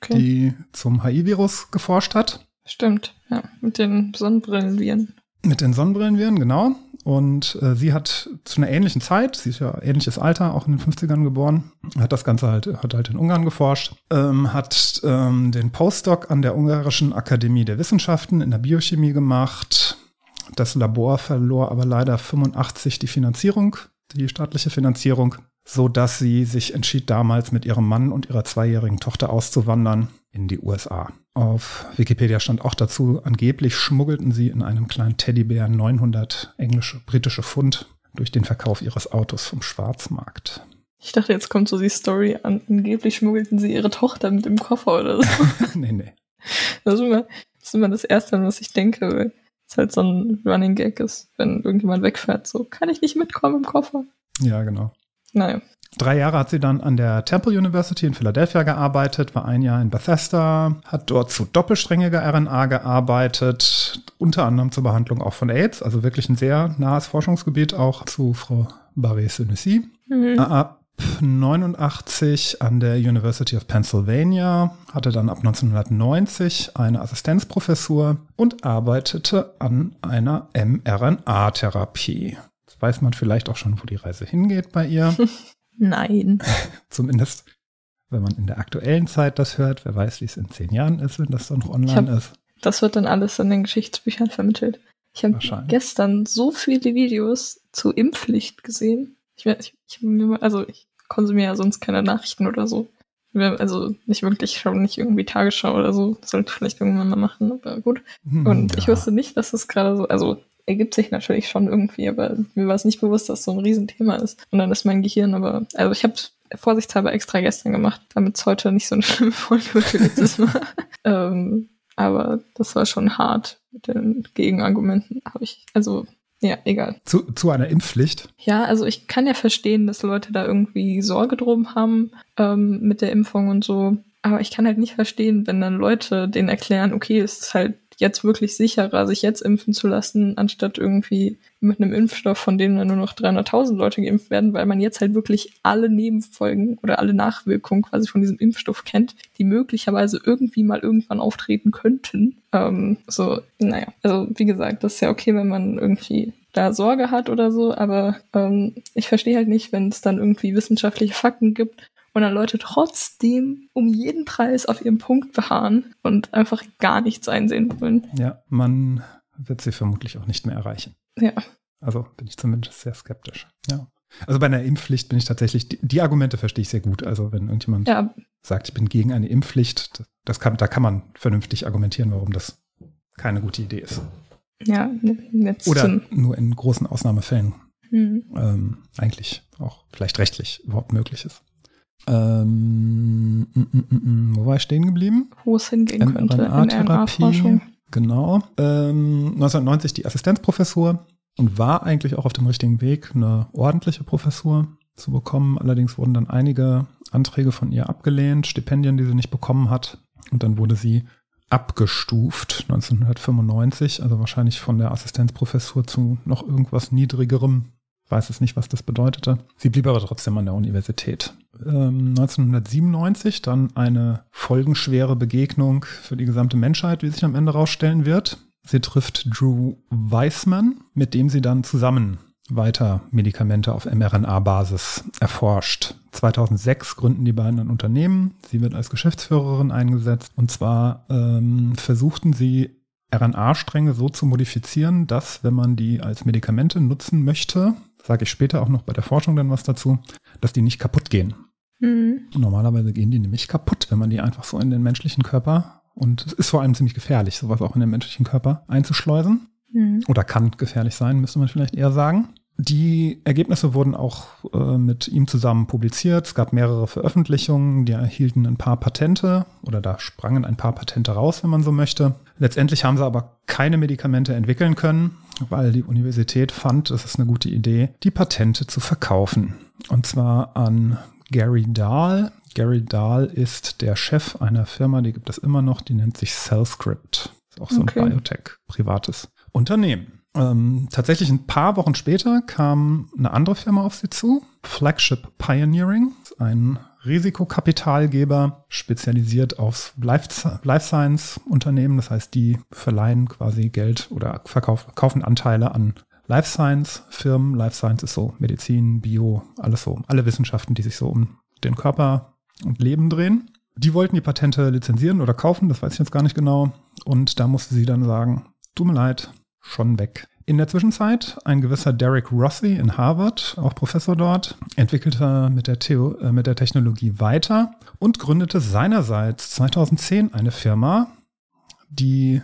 Okay. die zum HIV-Virus geforscht hat. Stimmt, ja. Mit den Sonnenbrillenviren. Mit den Sonnenbrillenviren, genau. Und äh, sie hat zu einer ähnlichen Zeit, sie ist ja ähnliches Alter, auch in den 50ern geboren, hat das Ganze halt, hat halt in Ungarn geforscht, ähm, hat ähm, den Postdoc an der Ungarischen Akademie der Wissenschaften in der Biochemie gemacht. Das Labor verlor aber leider 85 die Finanzierung, die staatliche Finanzierung, so dass sie sich entschied, damals mit ihrem Mann und ihrer zweijährigen Tochter auszuwandern in die USA. Auf Wikipedia stand auch dazu, angeblich schmuggelten sie in einem kleinen Teddybär 900 englische, britische Pfund durch den Verkauf ihres Autos vom Schwarzmarkt. Ich dachte, jetzt kommt so die Story an. Angeblich schmuggelten sie ihre Tochter mit dem Koffer oder so. nee, nee. Das ist immer das, ist immer das Erste, an was ich denke, weil es halt so ein Running Gag ist, wenn irgendjemand wegfährt. So, kann ich nicht mitkommen im Koffer? Ja, genau. Naja. Drei Jahre hat sie dann an der Temple University in Philadelphia gearbeitet, war ein Jahr in Bethesda, hat dort zu doppelsträngiger RNA gearbeitet, unter anderem zur Behandlung auch von AIDS, also wirklich ein sehr nahes Forschungsgebiet auch zu Frau Barré-Senussi. Mhm. Ab 89 an der University of Pennsylvania, hatte dann ab 1990 eine Assistenzprofessur und arbeitete an einer mRNA-Therapie. Weiß man vielleicht auch schon, wo die Reise hingeht bei ihr. Nein. Zumindest, wenn man in der aktuellen Zeit das hört. Wer weiß, wie es in zehn Jahren ist, wenn das dann noch Ich online hab- ist. Das wird dann alles in den Geschichtsbüchern vermittelt. Ich habe gestern so viele Videos zu Impfpflicht gesehen. Ich, ich, ich also ich konsumiere ja sonst keine Nachrichten oder so. Also nicht wirklich, ich schaue nicht irgendwie Tagesschau oder so. Das sollte ich vielleicht irgendwann mal machen, aber gut. Hm, Und ich ja. wusste nicht, dass es gerade so, also ergibt sich natürlich schon irgendwie, aber mir war es nicht bewusst, dass so ein Riesenthema ist. Und dann ist mein Gehirn aber, also ich habe vorsichtshalber extra gestern gemacht, damit es heute nicht so eine schlimme Folge wird wie letztes Mal. ähm, aber das war schon hart mit den Gegenargumenten. Habe ich, also ja, egal. Zu, zu einer Impfpflicht? Ja, also ich kann ja verstehen, dass Leute da irgendwie Sorge drum haben ähm, mit der Impfung und so. Aber ich kann halt nicht verstehen, wenn dann Leute denen erklären, okay, es ist halt jetzt wirklich sicherer, sich jetzt impfen zu lassen, anstatt irgendwie mit einem Impfstoff, von dem dann nur noch 300.000 Leute geimpft werden, weil man jetzt halt wirklich alle Nebenfolgen oder alle Nachwirkungen quasi von diesem Impfstoff kennt, die möglicherweise irgendwie mal irgendwann auftreten könnten. Ähm, so, naja, also wie gesagt, das ist ja okay, wenn man irgendwie da Sorge hat oder so, aber ähm, ich verstehe halt nicht, wenn es dann irgendwie wissenschaftliche Fakten gibt und dann Leute trotzdem um jeden Preis auf ihrem Punkt beharren und einfach gar nichts einsehen wollen. Ja, man wird sie vermutlich auch nicht mehr erreichen. Ja. Also bin ich zumindest sehr skeptisch. Ja. Also bei einer Impfpflicht bin ich tatsächlich, die, die Argumente verstehe ich sehr gut. Also wenn irgendjemand ja. sagt, ich bin gegen eine Impfpflicht, das kann, da kann man vernünftig argumentieren, warum das keine gute Idee ist. Ja, jetzt Oder nur in großen Ausnahmefällen hm. ähm, eigentlich auch vielleicht rechtlich überhaupt möglich ist. Ähm, m -m -m wo war ich stehen geblieben? Wo es hingehen könnte. mRNA-Therapie. Genau. Ähm, 1990 die Assistenzprofessur und war eigentlich auch auf dem richtigen Weg, eine ordentliche Professur zu bekommen. Allerdings wurden dann einige Anträge von ihr abgelehnt, Stipendien, die sie nicht bekommen hat. Und dann wurde sie abgestuft 1995, also wahrscheinlich von der Assistenzprofessur zu noch irgendwas niedrigerem weiß es nicht, was das bedeutete. Sie blieb aber trotzdem an der Universität. Ähm, 1997 dann eine folgenschwere Begegnung für die gesamte Menschheit, wie sich am Ende rausstellen wird. Sie trifft Drew Weissman, mit dem sie dann zusammen weiter Medikamente auf mRNA-Basis erforscht. 2006 gründen die beiden ein Unternehmen. Sie wird als Geschäftsführerin eingesetzt. Und zwar ähm, versuchten sie RNA-Stränge so zu modifizieren, dass, wenn man die als Medikamente nutzen möchte, sage ich später auch noch bei der Forschung dann was dazu, dass die nicht kaputt gehen. Mhm. Normalerweise gehen die nämlich kaputt, wenn man die einfach so in den menschlichen Körper und es ist vor allem ziemlich gefährlich, sowas auch in den menschlichen Körper einzuschleusen. Mhm. Oder kann gefährlich sein, müsste man vielleicht eher sagen. Die Ergebnisse wurden auch äh, mit ihm zusammen publiziert. Es gab mehrere Veröffentlichungen, die erhielten ein paar Patente oder da sprangen ein paar Patente raus, wenn man so möchte. Letztendlich haben sie aber keine Medikamente entwickeln können, weil die Universität fand, es ist eine gute Idee, die Patente zu verkaufen. Und zwar an Gary Dahl. Gary Dahl ist der Chef einer Firma, die gibt es immer noch, die nennt sich CellScript. Ist auch so okay. ein Biotech, privates Unternehmen. Ähm, tatsächlich ein paar Wochen später kam eine andere Firma auf sie zu, Flagship Pioneering, ein Risikokapitalgeber, spezialisiert auf Life, Life Science Unternehmen. Das heißt, die verleihen quasi Geld oder verkaufen, kaufen Anteile an Life Science Firmen. Life Science ist so Medizin, Bio, alles so, alle Wissenschaften, die sich so um den Körper und Leben drehen. Die wollten die Patente lizenzieren oder kaufen, das weiß ich jetzt gar nicht genau. Und da musste sie dann sagen, tut mir leid, schon weg. In der Zwischenzeit ein gewisser Derek Rossi in Harvard, auch Professor dort, entwickelte mit der, Theo, äh, mit der Technologie weiter und gründete seinerseits 2010 eine Firma, die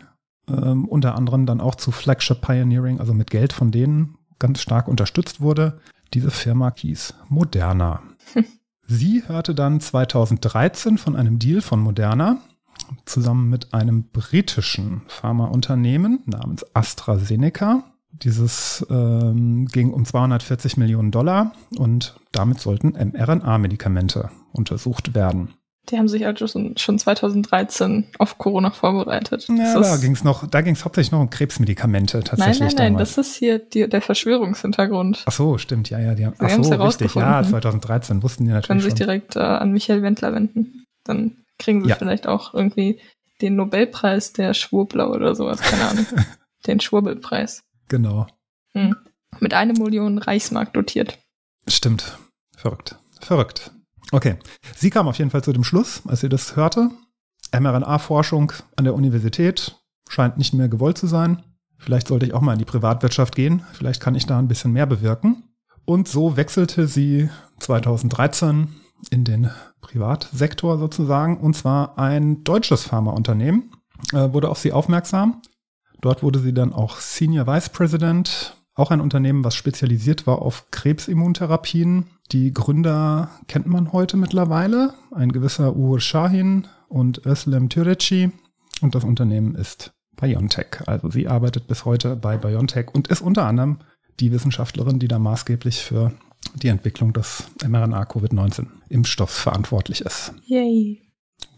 ähm, unter anderem dann auch zu Flagship Pioneering, also mit Geld von denen, ganz stark unterstützt wurde. Diese Firma hieß Moderna. Sie hörte dann 2013 von einem Deal von Moderna, zusammen mit einem britischen Pharmaunternehmen namens AstraZeneca. Dieses ähm, ging um 240 Millionen Dollar und damit sollten mRNA-Medikamente untersucht werden. Die haben sich also schon, 2013 auf Corona vorbereitet. Ja, da ging es noch, da ging es hauptsächlich noch um Krebsmedikamente tatsächlich. Nein, nein, nein, das ist hier die, der Verschwörungshintergrund. Ach so, stimmt, ja, ja, die haben, ach so, richtig, ja, 2013 wussten die natürlich Können sich direkt äh, an Michael Wendler wenden. Dann kriegen sie ja. vielleicht auch irgendwie den Nobelpreis der Schwurbler oder sowas, keine Ahnung. den Schwurbelpreis. Genau. Hm. Mit einer Million Reichsmark dotiert. Stimmt. Verrückt. Verrückt. Okay. Sie kam auf jeden Fall zu dem Schluss, als sie das hörte. mRNA-Forschung an der Universität scheint nicht mehr gewollt zu sein. Vielleicht sollte ich auch mal in die Privatwirtschaft gehen. Vielleicht kann ich da ein bisschen mehr bewirken. Und so wechselte sie 2013 in den Privatsektor sozusagen, und zwar ein deutsches Pharmaunternehmen, äh, wurde auf sie aufmerksam. Dort wurde sie dann auch Senior Vice President, auch ein Unternehmen, was spezialisiert war auf Krebsimmuntherapien. Die Gründer kennt man heute mittlerweile, ein gewisser Uğur Shahin und Özlem Türeci. Und das Unternehmen ist BioNTech. Also sie arbeitet bis heute bei BioNTech und ist unter anderem die Wissenschaftlerin, die da maßgeblich für die Entwicklung des mRNA-Covid-19-Impfstoffs verantwortlich ist. Yay.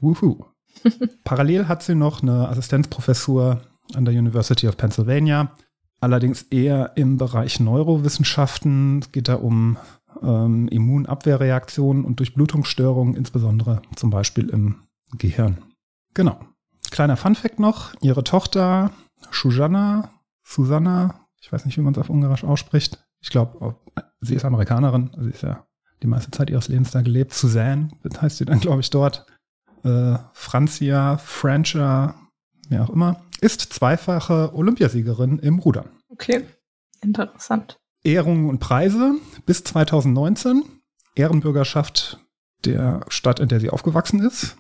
Wuhu. Parallel hat sie noch eine Assistenzprofessur an der University of Pennsylvania, allerdings eher im Bereich Neurowissenschaften. Es geht da um ähm, Immunabwehrreaktionen und Durchblutungsstörungen, insbesondere zum Beispiel im Gehirn. Genau. Kleiner Funfact noch: Ihre Tochter Susanna, Susanna, ich weiß nicht, wie man es auf Ungarisch ausspricht. Ich glaube, sie ist Amerikanerin, sie ist ja die meiste Zeit ihres Lebens da gelebt. Suzanne heißt sie dann, glaube ich, dort. Äh, Francia, Francha, wer auch immer, ist zweifache Olympiasiegerin im Rudern. Okay, interessant. Ehrungen und Preise bis 2019. Ehrenbürgerschaft der Stadt, in der sie aufgewachsen ist.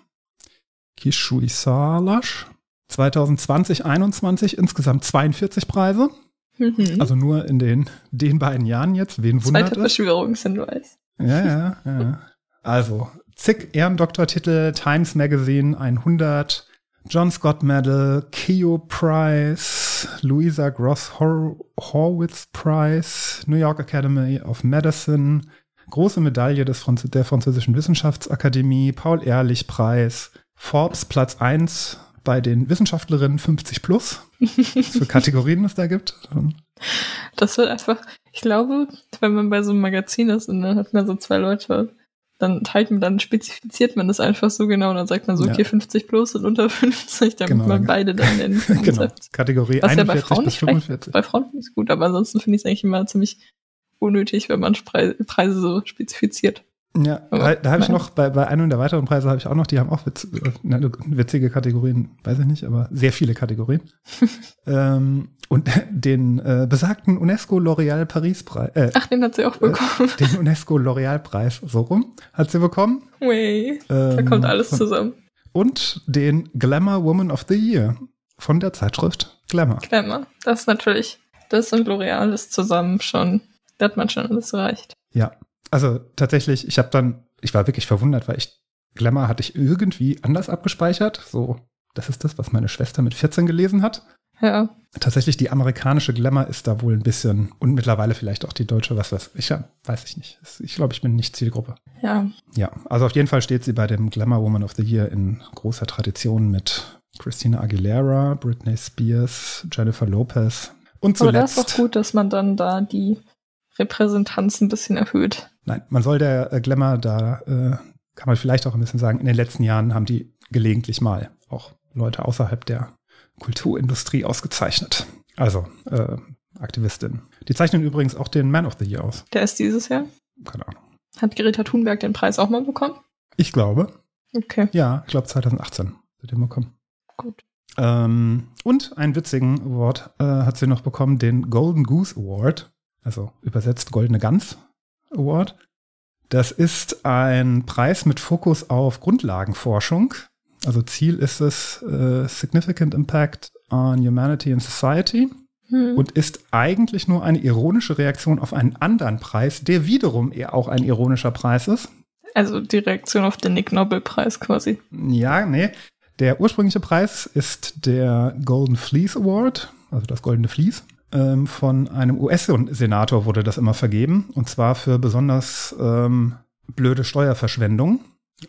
Kishuisalash. 2020, 21 insgesamt 42 Preise. Mhm. Also nur in den, den beiden Jahren jetzt. Wen wundert Zweiter? Verschwörungshinweis. Ja, ja, ja. Also, zig Ehrendoktortitel, Times Magazine 100, John Scott Medal, Keogh Prize, Louisa Gross Hor Horwitz Prize, New York Academy of Medicine, große Medaille des Franz der Französischen Wissenschaftsakademie, Paul-Ehrlich Preis, Forbes Platz 1 bei den Wissenschaftlerinnen 50 plus, was für Kategorien es da gibt. Das wird einfach, ich glaube, wenn man bei so einem Magazin ist und dann hat man so zwei Leute, dann teilt man, dann spezifiziert man das einfach so genau und dann sagt man so, Ja. okay, 50 plus und unter 50, damit Genau, man ja. beide dann nennen kann. genau. Kategorie Was ja bei 41 Frauen bis nicht schlecht 45. Bei Frauen finde ich es gut, aber ansonsten finde ich es eigentlich immer ziemlich unnötig, wenn man Preise so spezifiziert. Ja, da, da habe ich noch, bei, bei einem der weiteren Preise habe ich auch noch, die haben auch witz, äh, na, witzige Kategorien, weiß ich nicht, aber sehr viele Kategorien. ähm, und den äh, besagten UNESCO L'Oréal Paris Preis, äh, Ach, den hat sie auch bekommen. den UNESCO L'Oréal Preis, so rum, hat sie bekommen. Way. Da Ähm, kommt alles zusammen. Und den Glamour Woman of the Year von der Zeitschrift Glamour. Glamour. Das ist natürlich, das und L'Oreal ist zusammen schon, da hat man schon alles erreicht. Ja, also tatsächlich, ich habe dann, ich war wirklich verwundert, weil ich Glamour hatte ich irgendwie anders abgespeichert. So, das ist das, was meine Schwester mit 14 gelesen hat. Ja. Tatsächlich, die amerikanische Glamour ist da wohl ein bisschen und mittlerweile vielleicht auch die deutsche, was weiß ich, ja, weiß ich nicht. Ich glaube, ich bin nicht Zielgruppe. Ja. Ja, also auf jeden Fall steht sie bei dem Glamour Woman of the Year in großer Tradition mit Christina Aguilera, Britney Spears, Jennifer Lopez und Aber das ist auch gut, dass man dann da die Repräsentanz ein bisschen erhöht. Nein, man soll der äh, Glamour da, äh, kann man vielleicht auch ein bisschen sagen, in den letzten Jahren haben die gelegentlich mal auch Leute außerhalb der Kulturindustrie ausgezeichnet. Also äh, Aktivistin. Die zeichnen übrigens auch den Man of the Year aus. Der ist dieses Jahr. Keine Ahnung. Hat Greta Thunberg den Preis auch mal bekommen? Ich glaube, Okay, ja, ich glaube 2018 wird den bekommen. gut. Ähm, und einen witzigen Award äh, hat sie noch bekommen, den Golden Goose Award, also übersetzt Goldene Gans Award. Das ist ein Preis mit Fokus auf Grundlagenforschung. Also Ziel ist es äh, Significant Impact on Humanity and Society Hm. und ist eigentlich nur eine ironische Reaktion auf einen anderen Preis, der wiederum eher auch ein ironischer Preis ist. Also die Reaktion auf den Nick Nobel-Preis quasi. Ja, nee. Der ursprüngliche Preis ist der Golden Fleece Award, also das goldene Vlies. Ähm, von einem US-Senator wurde das immer vergeben. Und zwar für besonders ähm, blöde Steuerverschwendung,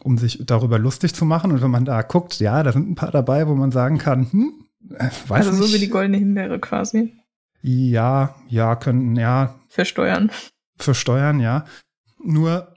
um sich darüber lustig zu machen. Und wenn man da guckt, ja, da sind ein paar dabei, wo man sagen kann, hm, äh, weiß also nicht. so wie die goldene Himbeere quasi. Ja, ja, könnten, ja, Für Steuern. für Steuern, ja. Nur,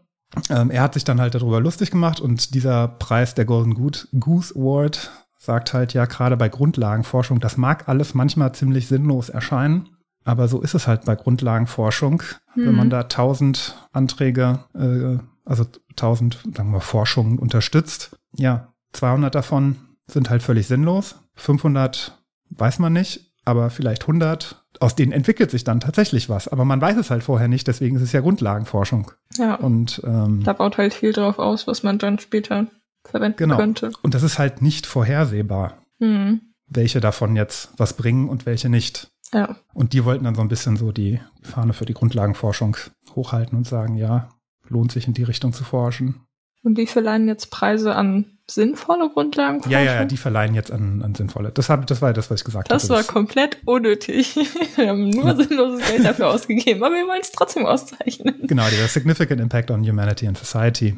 ähm, er hat sich dann halt darüber lustig gemacht und dieser Preis, der Golden Goose Award, sagt halt ja gerade bei Grundlagenforschung, das mag alles manchmal ziemlich sinnlos erscheinen, aber so ist es halt bei Grundlagenforschung, wenn Mhm. man da tausend Anträge, äh, also tausend, sagen wir, Forschungen unterstützt. Ja, 200 davon sind halt völlig sinnlos, 500 weiß man nicht, aber vielleicht 100, aus denen entwickelt sich dann tatsächlich was, aber man weiß es halt vorher nicht, deswegen ist es ja Grundlagenforschung. Ja. Und ähm, Da baut halt viel drauf aus, was man dann später verwenden Genau. könnte. Und das ist halt nicht vorhersehbar. Hm. welche davon jetzt was bringen und welche nicht. Ja. Und die wollten dann so ein bisschen so die Fahne für die Grundlagenforschung hochhalten und sagen, ja, lohnt sich in die Richtung zu forschen. Und die verleihen jetzt Preise an sinnvolle Grundlagen. Ja, ja, ja, die verleihen jetzt an, an sinnvolle. Das, hab, das war das, was ich gesagt Das hatte. war komplett unnötig. Wir haben nur Ja. sinnloses Geld dafür ausgegeben, aber wir wollen es trotzdem auszeichnen. Genau, der Significant Impact on Humanity and Society.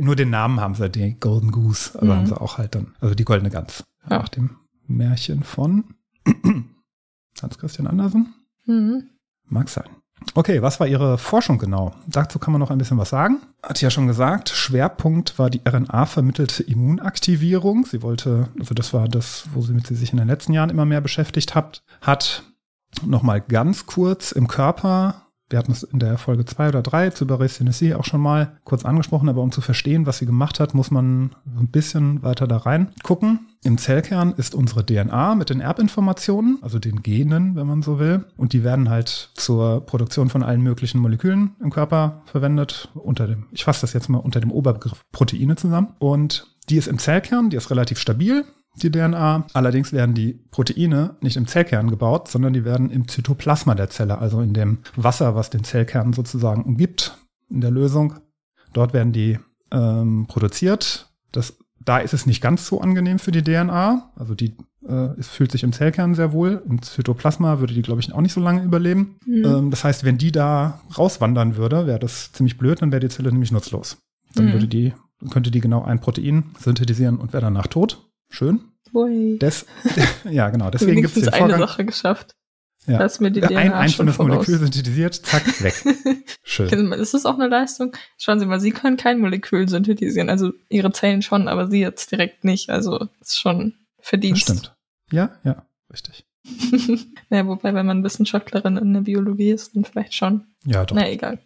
Nur den Namen haben sie, die Golden Goose, also Mhm. haben sie auch halt dann, also die goldene Gans. Ja. Nach dem Märchen von Hans Christian Andersen. Mhm. Mag sein. Okay, was war Ihre Forschung genau? Dazu kann man noch ein bisschen was sagen. Hat ja schon gesagt, Schwerpunkt war die RNA-vermittelte Immunaktivierung. Sie wollte, also das war das, wo sie mit sie sich in den letzten Jahren immer mehr beschäftigt hat. Hat nochmal ganz kurz im Körper, wir hatten es in der Folge 2 oder 3 zu Paris Tennessee auch schon mal kurz angesprochen, aber um zu verstehen, was sie gemacht hat, muss man ein bisschen weiter da rein gucken. Im Zellkern ist unsere DNA mit den Erbinformationen, also den Genen, wenn man so will. Und die werden halt zur Produktion von allen möglichen Molekülen im Körper verwendet. Unter dem, ich fasse das jetzt mal unter dem Oberbegriff Proteine zusammen. Und die ist im Zellkern, die ist relativ stabil, die DNA. Allerdings werden die Proteine nicht im Zellkern gebaut, sondern die werden im Zytoplasma der Zelle, also in dem Wasser, was den Zellkern sozusagen umgibt, in der Lösung. Dort werden die ähm, produziert. Das, da ist es nicht ganz so angenehm für die DNA. Also die äh, es fühlt sich im Zellkern sehr wohl. Im Zytoplasma würde die, glaube ich, auch nicht so lange überleben. Mhm. Ähm, das heißt, wenn die da rauswandern würde, wäre das ziemlich blöd, dann wäre die Zelle nämlich nutzlos. Dann Mhm. würde die, könnte die genau ein Protein synthetisieren und wäre danach tot. Schön. Ui. Des, ja, genau. Deswegen gibt es den eine Vorgang. Sache geschafft. Ja. Lass mir die Ein DNA schon einzelnes voraus. Molekül synthetisiert, zack, weg. Schön. Ist das auch eine Leistung? Schauen Sie mal, Sie können kein Molekül synthetisieren. Also Ihre Zellen schon, aber Sie jetzt direkt nicht. Also ist schon Das Verdienst. stimmt. Ja, ja, richtig. naja, wobei, wenn man Wissenschaftlerin in der Biologie ist, dann vielleicht schon. Ja, doch. Na egal.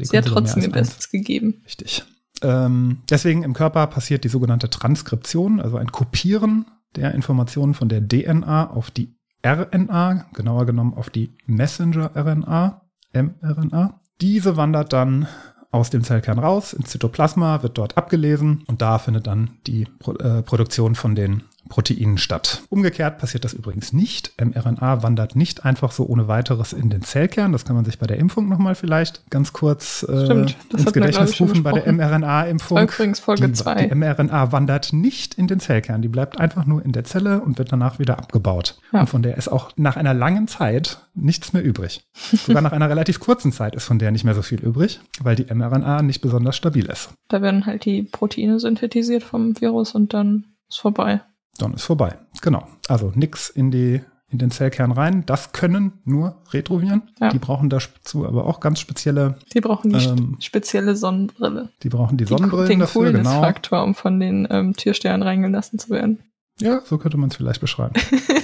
Sie hat trotzdem ihr. Bestes gegeben. Richtig. Ähm, deswegen im Körper passiert die sogenannte Transkription, also ein Kopieren der Informationen von der DNA auf die RNA, genauer genommen auf die Messenger-RNA, mRNA. Diese wandert dann aus dem Zellkern raus ins Zytoplasma, wird dort abgelesen und da findet dann die Pro äh, Produktion von den Proteinen statt. Umgekehrt passiert das übrigens nicht. mRNA wandert nicht einfach so ohne weiteres in den Zellkern. Das kann man sich bei der Impfung nochmal vielleicht ganz kurz äh, Stimmt, ins Gedächtnis rufen bei der mRNA-Impfung. Übrigens Folge Die, die mRNA wandert nicht in den Zellkern. Die bleibt einfach nur in der Zelle und wird danach wieder abgebaut. Ja. Und von der ist auch nach einer langen Zeit nichts mehr übrig. Sogar nach einer relativ kurzen Zeit ist von der nicht mehr so viel übrig, weil die mRNA nicht besonders stabil ist. Da werden halt die Proteine synthetisiert vom Virus und dann ist vorbei. Dann ist vorbei. Genau. Also nix in die in den Zellkern rein. Das können nur Retroviren. Ja. Die brauchen dazu aber auch ganz spezielle, Die brauchen die Ähm, spe- spezielle Sonnenbrille. die brauchen die Die, Sonnenbrillen den dafür, genau. Coolness-Faktor, um von den ähm, Türstern reingelassen zu werden. Ja, so könnte man es vielleicht beschreiben.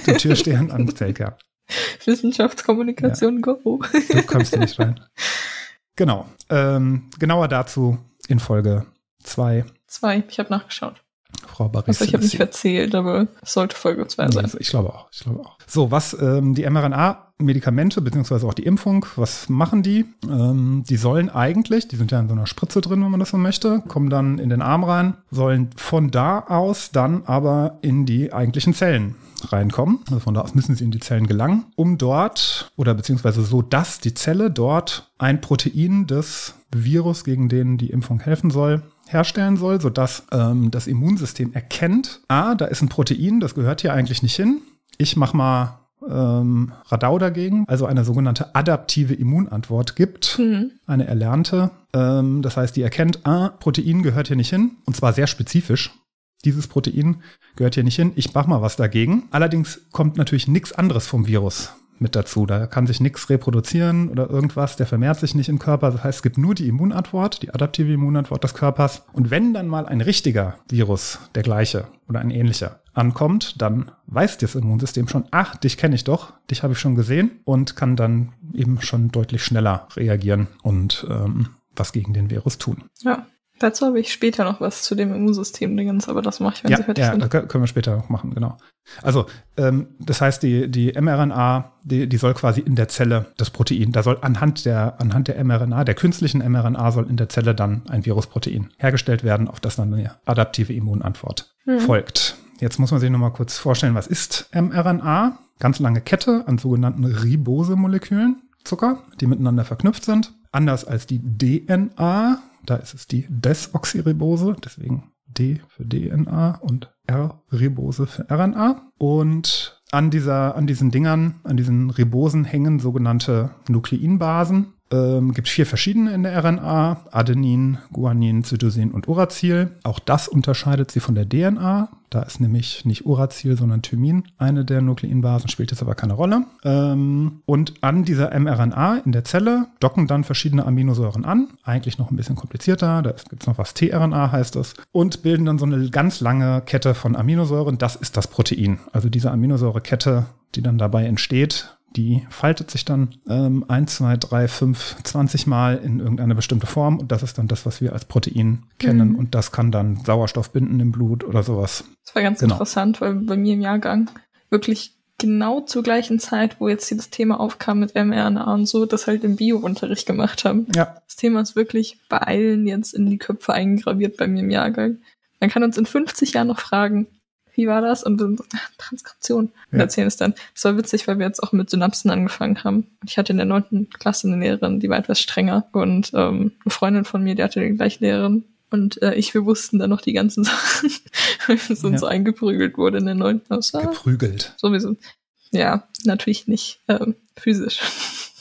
Den Türstern am Zellkern. Wissenschaftskommunikation, go. Du kommst nicht rein. Genau. Ähm, genauer dazu in Folge 2. Zwei, ich habe nachgeschaut. Frau Baris. Also ich habe nicht erzählt, aber es sollte Folge zwei sein. Also ich glaube auch. Ich glaube auch. So, was ähm, die mRNA-Medikamente beziehungsweise auch die Impfung, was machen die? Ähm, die sollen eigentlich, die sind ja in so einer Spritze drin, wenn man das so möchte, kommen dann in den Arm rein, sollen von da aus dann aber in die eigentlichen Zellen reinkommen. Also von da aus müssen sie in die Zellen gelangen, um dort oder beziehungsweise so, dass die Zelle dort ein Protein des Virus, gegen den die Impfung helfen soll, herstellen soll, sodass ähm, das Immunsystem erkennt, ah, da ist ein Protein, das gehört hier eigentlich nicht hin. Ich mach mal ähm, Radau dagegen, also eine sogenannte adaptive Immunantwort gibt, Mhm. eine erlernte. Ähm, das heißt, die erkennt, ah, Protein gehört hier nicht hin, und zwar sehr spezifisch. Dieses Protein gehört hier nicht hin. Ich mach mal was dagegen. Allerdings kommt natürlich nichts anderes vom Virus mit dazu. Da kann sich nichts reproduzieren oder irgendwas. Der vermehrt sich nicht im Körper. Das heißt, es gibt nur die Immunantwort, die adaptive Immunantwort des Körpers. Und wenn dann mal ein richtiger Virus, der gleiche oder ein ähnlicher, ankommt, dann weiß das Immunsystem schon, ach, dich kenne ich doch, dich habe ich schon gesehen und kann dann eben schon deutlich schneller reagieren und ähm, was gegen den Virus tun. Ja. Dazu habe ich später noch was zu dem Immunsystem-Dingens, aber das mache ich, wenn ja, Sie fertig ja, sind. kö- können wir später noch machen, genau. Also, ähm, das heißt, die, die mRNA, die, die soll quasi in der Zelle das Protein, da soll anhand der, anhand der mRNA, der künstlichen mRNA, soll in der Zelle dann ein Virusprotein hergestellt werden, auf das dann eine adaptive Immunantwort Mhm. folgt. Jetzt muss man sich nochmal kurz vorstellen, was ist mRNA? Ganz lange Kette an sogenannten Ribose-Molekülen, Zucker, die miteinander verknüpft sind. Anders als die DNA, da ist es die Desoxyribose, deswegen D für DNA und R-Ribose für RNA. Und an, dieser, an diesen Dingern, an diesen Ribosen hängen sogenannte Nukleinbasen. Ähm, gibt vier verschiedene in der RNA: Adenin, Guanin, Cytosin und Uracil. Auch das unterscheidet sie von der DNA. Da ist nämlich nicht Uracil, sondern Thymin eine der Nukleinbasen, spielt jetzt aber keine Rolle. Ähm, und an dieser mRNA in der Zelle docken dann verschiedene Aminosäuren an. Eigentlich noch ein bisschen komplizierter. Da gibt es noch was tRNA heißt es. Und bilden dann so eine ganz lange Kette von Aminosäuren. Das ist das Protein. Also diese Aminosäurekette, die dann dabei entsteht, die faltet sich dann ähm, 1, 2, 3, 5, 20 Mal in irgendeine bestimmte Form und das ist dann das, was wir als Protein kennen Mhm. und das kann dann Sauerstoff binden im Blut oder sowas. Das war ganz Genau. interessant, weil bei mir im Jahrgang wirklich genau zur gleichen Zeit, wo jetzt hier das Thema aufkam mit mRNA und so, das halt im Bio-Unterricht gemacht haben. Ja, Das Thema ist wirklich bei allen jetzt in die Köpfe eingraviert bei mir im Jahrgang. Man kann uns in 50 Jahren noch fragen, wie war das? Und dann so, ah, Transkription. Und Ja. erzählen es dann. Das war witzig, weil wir jetzt auch mit Synapsen angefangen haben. Ich hatte in der neunten Klasse eine Lehrerin, die war etwas strenger. Und ähm, eine Freundin von mir, die hatte die gleiche Lehrerin. Und äh, ich, wir wussten dann noch die ganzen Sachen, weil es uns Ja. so eingeprügelt wurde in der neunten. War geprügelt. sowieso. Ja, natürlich nicht ähm, physisch.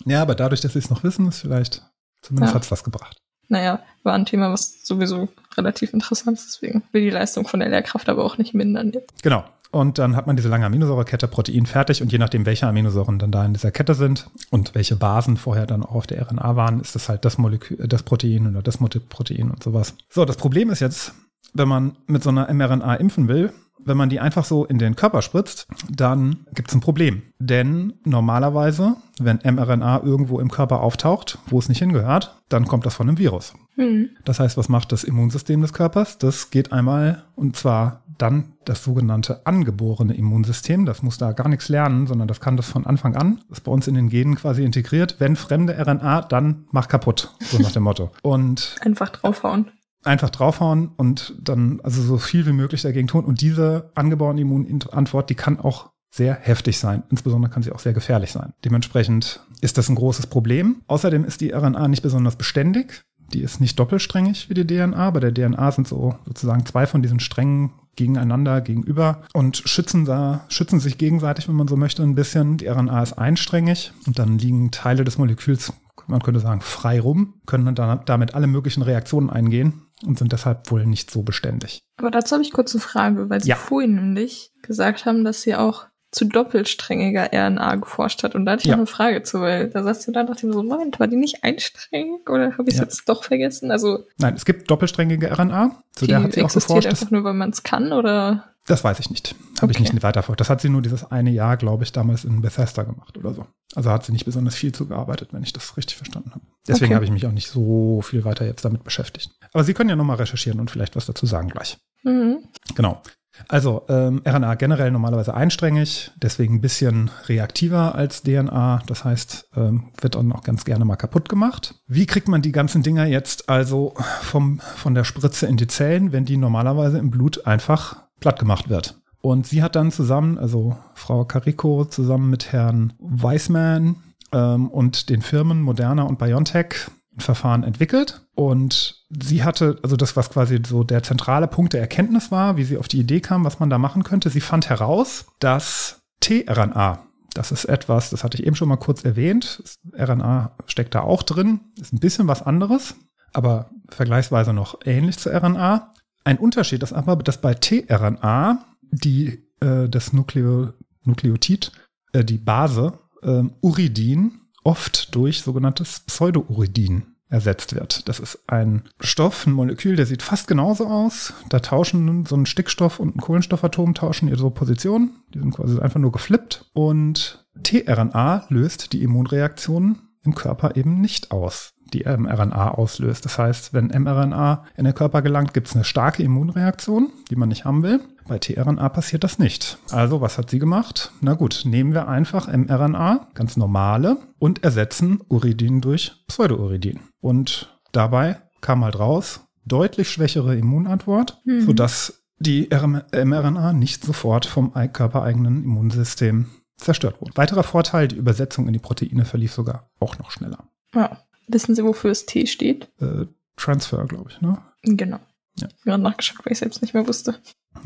Ja, aber dadurch, dass sie es noch wissen, ist vielleicht, zumindest Ja. hat es was gebracht. Naja, war ein Thema, was sowieso relativ interessant ist. Deswegen will die Leistung von der Lehrkraft aber auch nicht mindern jetzt. Genau. Und dann hat man diese lange Aminosäurekette Protein fertig und je nachdem, welche Aminosäuren dann da in dieser Kette sind und welche Basen vorher dann auch auf der RNA waren, ist das halt das Molekül, äh, das Protein oder das Protein und sowas. So, das Problem ist jetzt, wenn man mit so einer mRNA impfen will, wenn man die einfach so in den Körper spritzt, dann gibt es ein Problem. Denn normalerweise, wenn mRNA irgendwo im Körper auftaucht, wo es nicht hingehört, dann kommt das von einem Virus. Hm. Das heißt, was macht das Immunsystem des Körpers? Das geht einmal, und zwar dann das sogenannte angeborene Immunsystem. Das muss da gar nichts lernen, sondern das kann das von Anfang an. Das ist bei uns in den Genen quasi integriert. Wenn fremde RNA, dann mach kaputt. So nach dem Motto. Und Einfach draufhauen. Einfach draufhauen und dann also so viel wie möglich dagegen tun. Und diese angeborene Immunantwort, die kann auch sehr heftig sein. Insbesondere kann sie auch sehr gefährlich sein. Dementsprechend ist das ein großes Problem. Außerdem ist die RNA nicht besonders beständig. Die ist nicht doppelsträngig wie die DNA. Bei der DNA sind so sozusagen zwei von diesen Strängen gegeneinander gegenüber und schützen da, schützen sich gegenseitig, wenn man so möchte, ein bisschen. Die RNA ist einsträngig und dann liegen Teile des Moleküls, man könnte sagen, frei rum, können dann damit alle möglichen Reaktionen eingehen und sind deshalb wohl nicht so beständig. Aber dazu habe ich kurz eine Frage, weil Sie Ja. vorhin nämlich gesagt haben, dass Sie auch zu doppelsträngiger RNA geforscht hat. Und da hatte ich Ja. noch eine Frage zu, weil da saß du da und dachte ich mir so, Moment, war die nicht einsträngig oder habe ich es Ja. jetzt doch vergessen? Also Nein, es gibt doppelsträngige RNA, zu die der hat sie auch existiert geforscht. Das, einfach nur, weil man es kann oder? Das weiß ich nicht. Habe ich Okay. nicht weiter. Das hat sie nur dieses eine Jahr, glaube ich, damals in Bethesda gemacht oder so. Also hat sie nicht besonders viel zugearbeitet, wenn ich das richtig verstanden habe. Deswegen Okay. habe ich mich auch nicht so viel weiter jetzt damit beschäftigt. Aber Sie können ja nochmal recherchieren und vielleicht was dazu sagen gleich. Mhm. Genau. Also ähm, RNA generell normalerweise einsträngig, deswegen ein bisschen reaktiver als DNA. Das heißt, ähm, wird dann auch ganz gerne mal kaputt gemacht. Wie kriegt man die ganzen Dinger jetzt also vom, von der Spritze in die Zellen, wenn die normalerweise im Blut einfach platt gemacht wird? Und sie hat dann zusammen, also Frau Carico zusammen mit Herrn Weisman ähm, und den Firmen Moderna und BioNTech ein Verfahren entwickelt und sie hatte, also das, was quasi so der zentrale Punkt der Erkenntnis war, wie sie auf die Idee kam, was man da machen könnte, sie fand heraus, dass tRNA, das ist etwas, das hatte ich eben schon mal kurz erwähnt, RNA steckt da auch drin, ist ein bisschen was anderes, aber vergleichsweise noch ähnlich zu RNA. Ein Unterschied ist aber, dass bei tRNA die, äh, das Nukleo, Nukleotid, äh, die Base, ähm, Uridin, oft durch sogenanntes Pseudouridin ersetzt wird. Das ist ein Stoff, ein Molekül, der sieht fast genauso aus. Da tauschen so ein Stickstoff und ein Kohlenstoffatom tauschen ihre Position. Die sind quasi einfach nur geflippt. Und tRNA löst die Immunreaktionen im Körper eben nicht aus, die mRNA auslöst. Das heißt, wenn mRNA in den Körper gelangt, gibt es eine starke Immunreaktion, die man nicht haben will. Bei tRNA passiert das nicht. Also, was hat sie gemacht? Na gut, nehmen wir einfach mRNA, ganz normale, und ersetzen Uridin durch Pseudouridin. Und dabei kam halt raus, deutlich schwächere Immunantwort, Mhm. sodass die mRNA nicht sofort vom körpereigenen Immunsystem zerstört wurde. Weiterer Vorteil, die Übersetzung in die Proteine verlief sogar auch noch schneller. Ja. Wissen Sie, wofür das T steht? Äh, Transfer, glaube ich, ne? Genau. Ja. Ich habe gerade nachgeschaut, weil ich selbst nicht mehr wusste.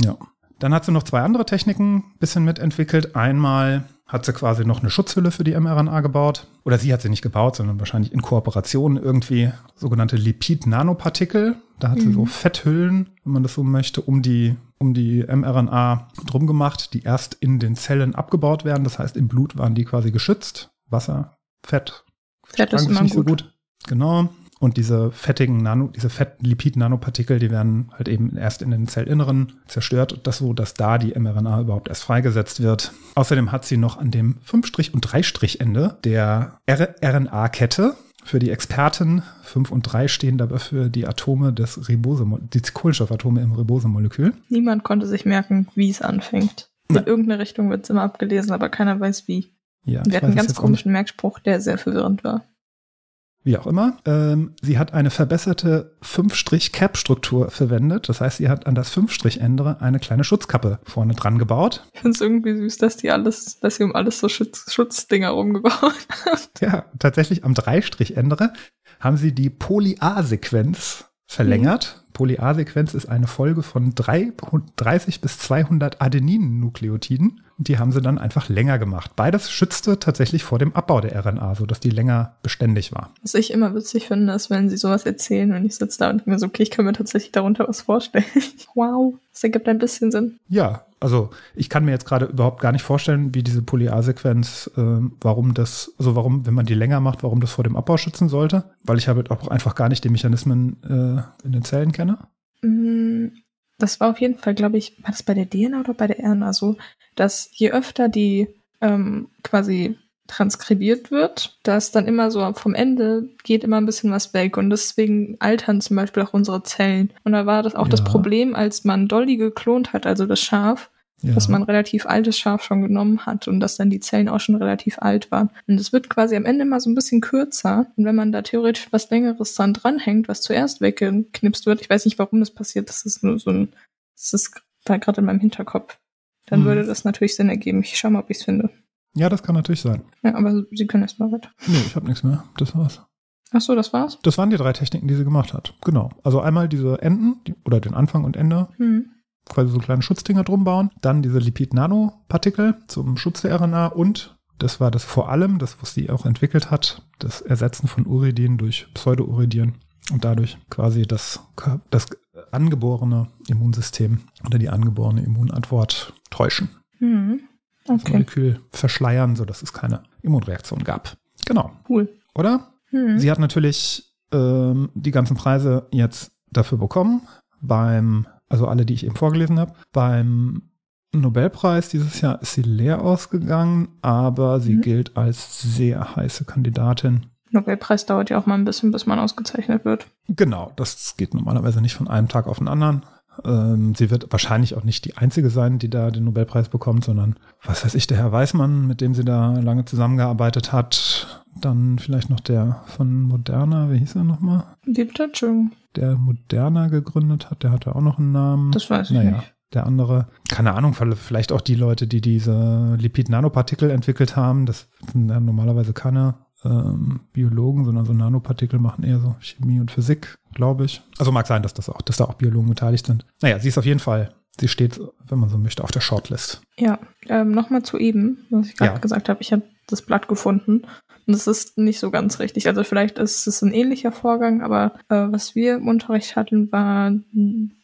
Ja. Dann hat sie noch zwei andere Techniken ein bisschen mitentwickelt. Einmal hat sie quasi noch eine Schutzhülle für die mRNA gebaut. Oder sie hat sie nicht gebaut, sondern wahrscheinlich in Kooperation irgendwie sogenannte Lipid-Nanopartikel. Da hat sie so Fetthüllen, wenn man das so möchte, um die, um die mRNA drum gemacht, die erst in den Zellen abgebaut werden. Das heißt, im Blut waren die quasi geschützt. Wasser, Fett. Fett ist immer nicht so gut. gut. Genau. Und diese fettigen Nano, diese Fett-Lipid-Nanopartikel, die werden halt eben erst in den Zellinneren zerstört und das so, dass da die mRNA überhaupt erst freigesetzt wird. Außerdem hat sie noch an dem 5- und 3-Ende der RNA-Kette für die Experten 5 und 3 stehen dabei für die Atome des Ribose, die Kohlenstoffatome im Ribosemolekül. Niemand konnte sich merken, wie es anfängt. In Nein. irgendeine Richtung wird es immer abgelesen, aber keiner weiß wie. Ja, Wir hatten einen ganz komischen Merkspruch, der sehr verwirrend war. Wie auch immer. Ähm, sie hat eine verbesserte 5-Cap-Struktur verwendet. Das heißt, sie hat an das 5-Ende eine kleine Schutzkappe vorne dran gebaut. Ich finde es irgendwie süß, dass die alles, dass sie um alles so Schutz, Schutzdinger rumgebaut haben. Ja, tatsächlich am 3-Ende haben sie die Poly-A-Sequenz verlängert. Poly-A-Sequenz ist eine Folge von 30 bis 200 Adeninen-Nukleotiden. Und die haben sie dann einfach länger gemacht. Beides schützte tatsächlich vor dem Abbau der RNA, sodass die länger beständig war. Was ich immer witzig finde, ist, wenn sie sowas erzählen und ich sitze da und denke mir so, okay, ich kann mir tatsächlich darunter was vorstellen. wow, das ergibt ein bisschen Sinn. Ja, also ich kann mir jetzt gerade überhaupt gar nicht vorstellen, wie diese Poly-A-Sequenz, ähm, warum das, also warum, wenn man die länger macht, warum das vor dem Abbau schützen sollte, weil ich halt auch einfach gar nicht die Mechanismen äh, in den Zellen kenne. Mm, Das war auf jeden Fall, glaube ich, war das bei der DNA oder bei der RNA so, dass je öfter die ähm, quasi transkribiert wird, dass dann immer so vom Ende geht immer ein bisschen was weg und deswegen altern zum Beispiel auch unsere Zellen. Und da war das auch das Ja. Problem, als man Dolly geklont hat, also das Schaf, Ja. dass man relativ altes Schaf schon genommen hat und dass dann die Zellen auch schon relativ alt waren. Und es wird quasi am Ende mal so ein bisschen kürzer. Und wenn man da theoretisch was Längeres dran dranhängt, was zuerst weggeknipst wird, ich weiß nicht, warum das passiert, das ist nur so ein, das ist da gerade in meinem Hinterkopf, dann Mhm. würde das natürlich Sinn ergeben. Ich schau mal, ob ich es finde. Ja, das kann natürlich sein. Ja, aber Sie können erst mal weiter. Nee, ich habe nichts mehr. Das war's. Ach so, das war's? Das waren die drei Techniken, die sie gemacht hat. Genau. Also einmal diese Enden die, oder den Anfang und Ende, Hm. quasi so kleine Schutzdinger drum bauen. Dann diese Lipid-Nanopartikel zum Schutz der RNA und das war das vor allem, das, was sie auch entwickelt hat, das Ersetzen von Uridin durch Pseudouridin und dadurch quasi das, das angeborene Immunsystem oder die angeborene Immunantwort täuschen. Hm. Das Okay, Molekül verschleiern, sodass es keine Immunreaktion gab. Genau. cool. Oder? Hm. Sie hat natürlich ähm, die ganzen Preise jetzt dafür bekommen, beim, also alle, die ich eben vorgelesen habe. Beim Nobelpreis dieses Jahr ist sie leer ausgegangen, aber sie Mhm. gilt als sehr heiße Kandidatin. Nobelpreis dauert ja auch mal ein bisschen, bis man ausgezeichnet wird. Genau, das geht normalerweise nicht von einem Tag auf den anderen. Ähm, sie wird wahrscheinlich auch nicht die einzige sein, die da den Nobelpreis bekommt, sondern was weiß ich, der Herr Weißmann, mit dem sie da lange zusammengearbeitet hat. Dann vielleicht noch der von Moderna, wie hieß er nochmal? Die Entschuldigung, der Moderna gegründet hat, der hatte auch noch einen Namen. das weiß ich naja, nicht. der andere, keine Ahnung, vielleicht auch die Leute, die diese Lipid-Nanopartikel entwickelt haben. Das sind ja normalerweise keine ähm, Biologen, sondern so Nanopartikel machen eher so Chemie und Physik, glaube ich. Also mag sein, dass das auch, dass da auch Biologen beteiligt sind. Naja, sie ist auf jeden Fall, sie steht, wenn man so möchte, auf der Shortlist. Ja, ähm, nochmal zu eben, was ich gerade Ja. gesagt habe. Ich habe das Blatt gefunden und es ist nicht so ganz richtig. Also vielleicht ist es ein ähnlicher Vorgang, aber äh, was wir im Unterricht hatten, war,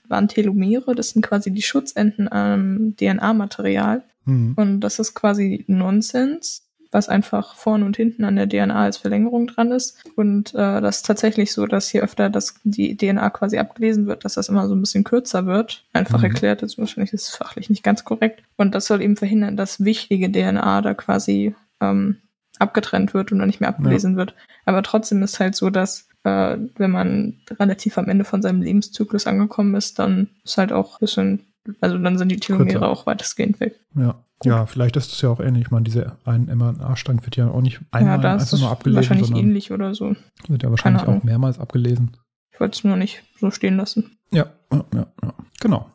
waren Telomere. Das sind quasi die Schutzenden am DNA-Material. Hm. Und das ist quasi Nonsens, was einfach vorne und hinten an der DNA als Verlängerung dran ist. Und äh, das ist tatsächlich so, dass hier öfter das, die DNA quasi abgelesen wird, dass das immer so ein bisschen kürzer wird. Einfach Mhm. erklärt, jetzt wahrscheinlich ist es fachlich nicht ganz korrekt. Und das soll eben verhindern, dass wichtige DNA da quasi ähm, abgetrennt wird und dann nicht mehr abgelesen wird. Aber trotzdem ist halt so, dass äh, wenn man relativ am Ende von seinem Lebenszyklus angekommen ist, dann ist halt auch ein bisschen, also dann sind die Telomere auch weitestgehend weg. Ja. Ja, vielleicht ist es ja auch ähnlich. Ich meine, diese ein mRNA-Strang wird ja auch nicht einmal ja, einfach nur abgelesen, wahrscheinlich sondern ähnlich oder so. wird ja wahrscheinlich auch mehrmals abgelesen. Ich wollte es nur nicht so stehen lassen. Ja, ja, ja, ja. Genau.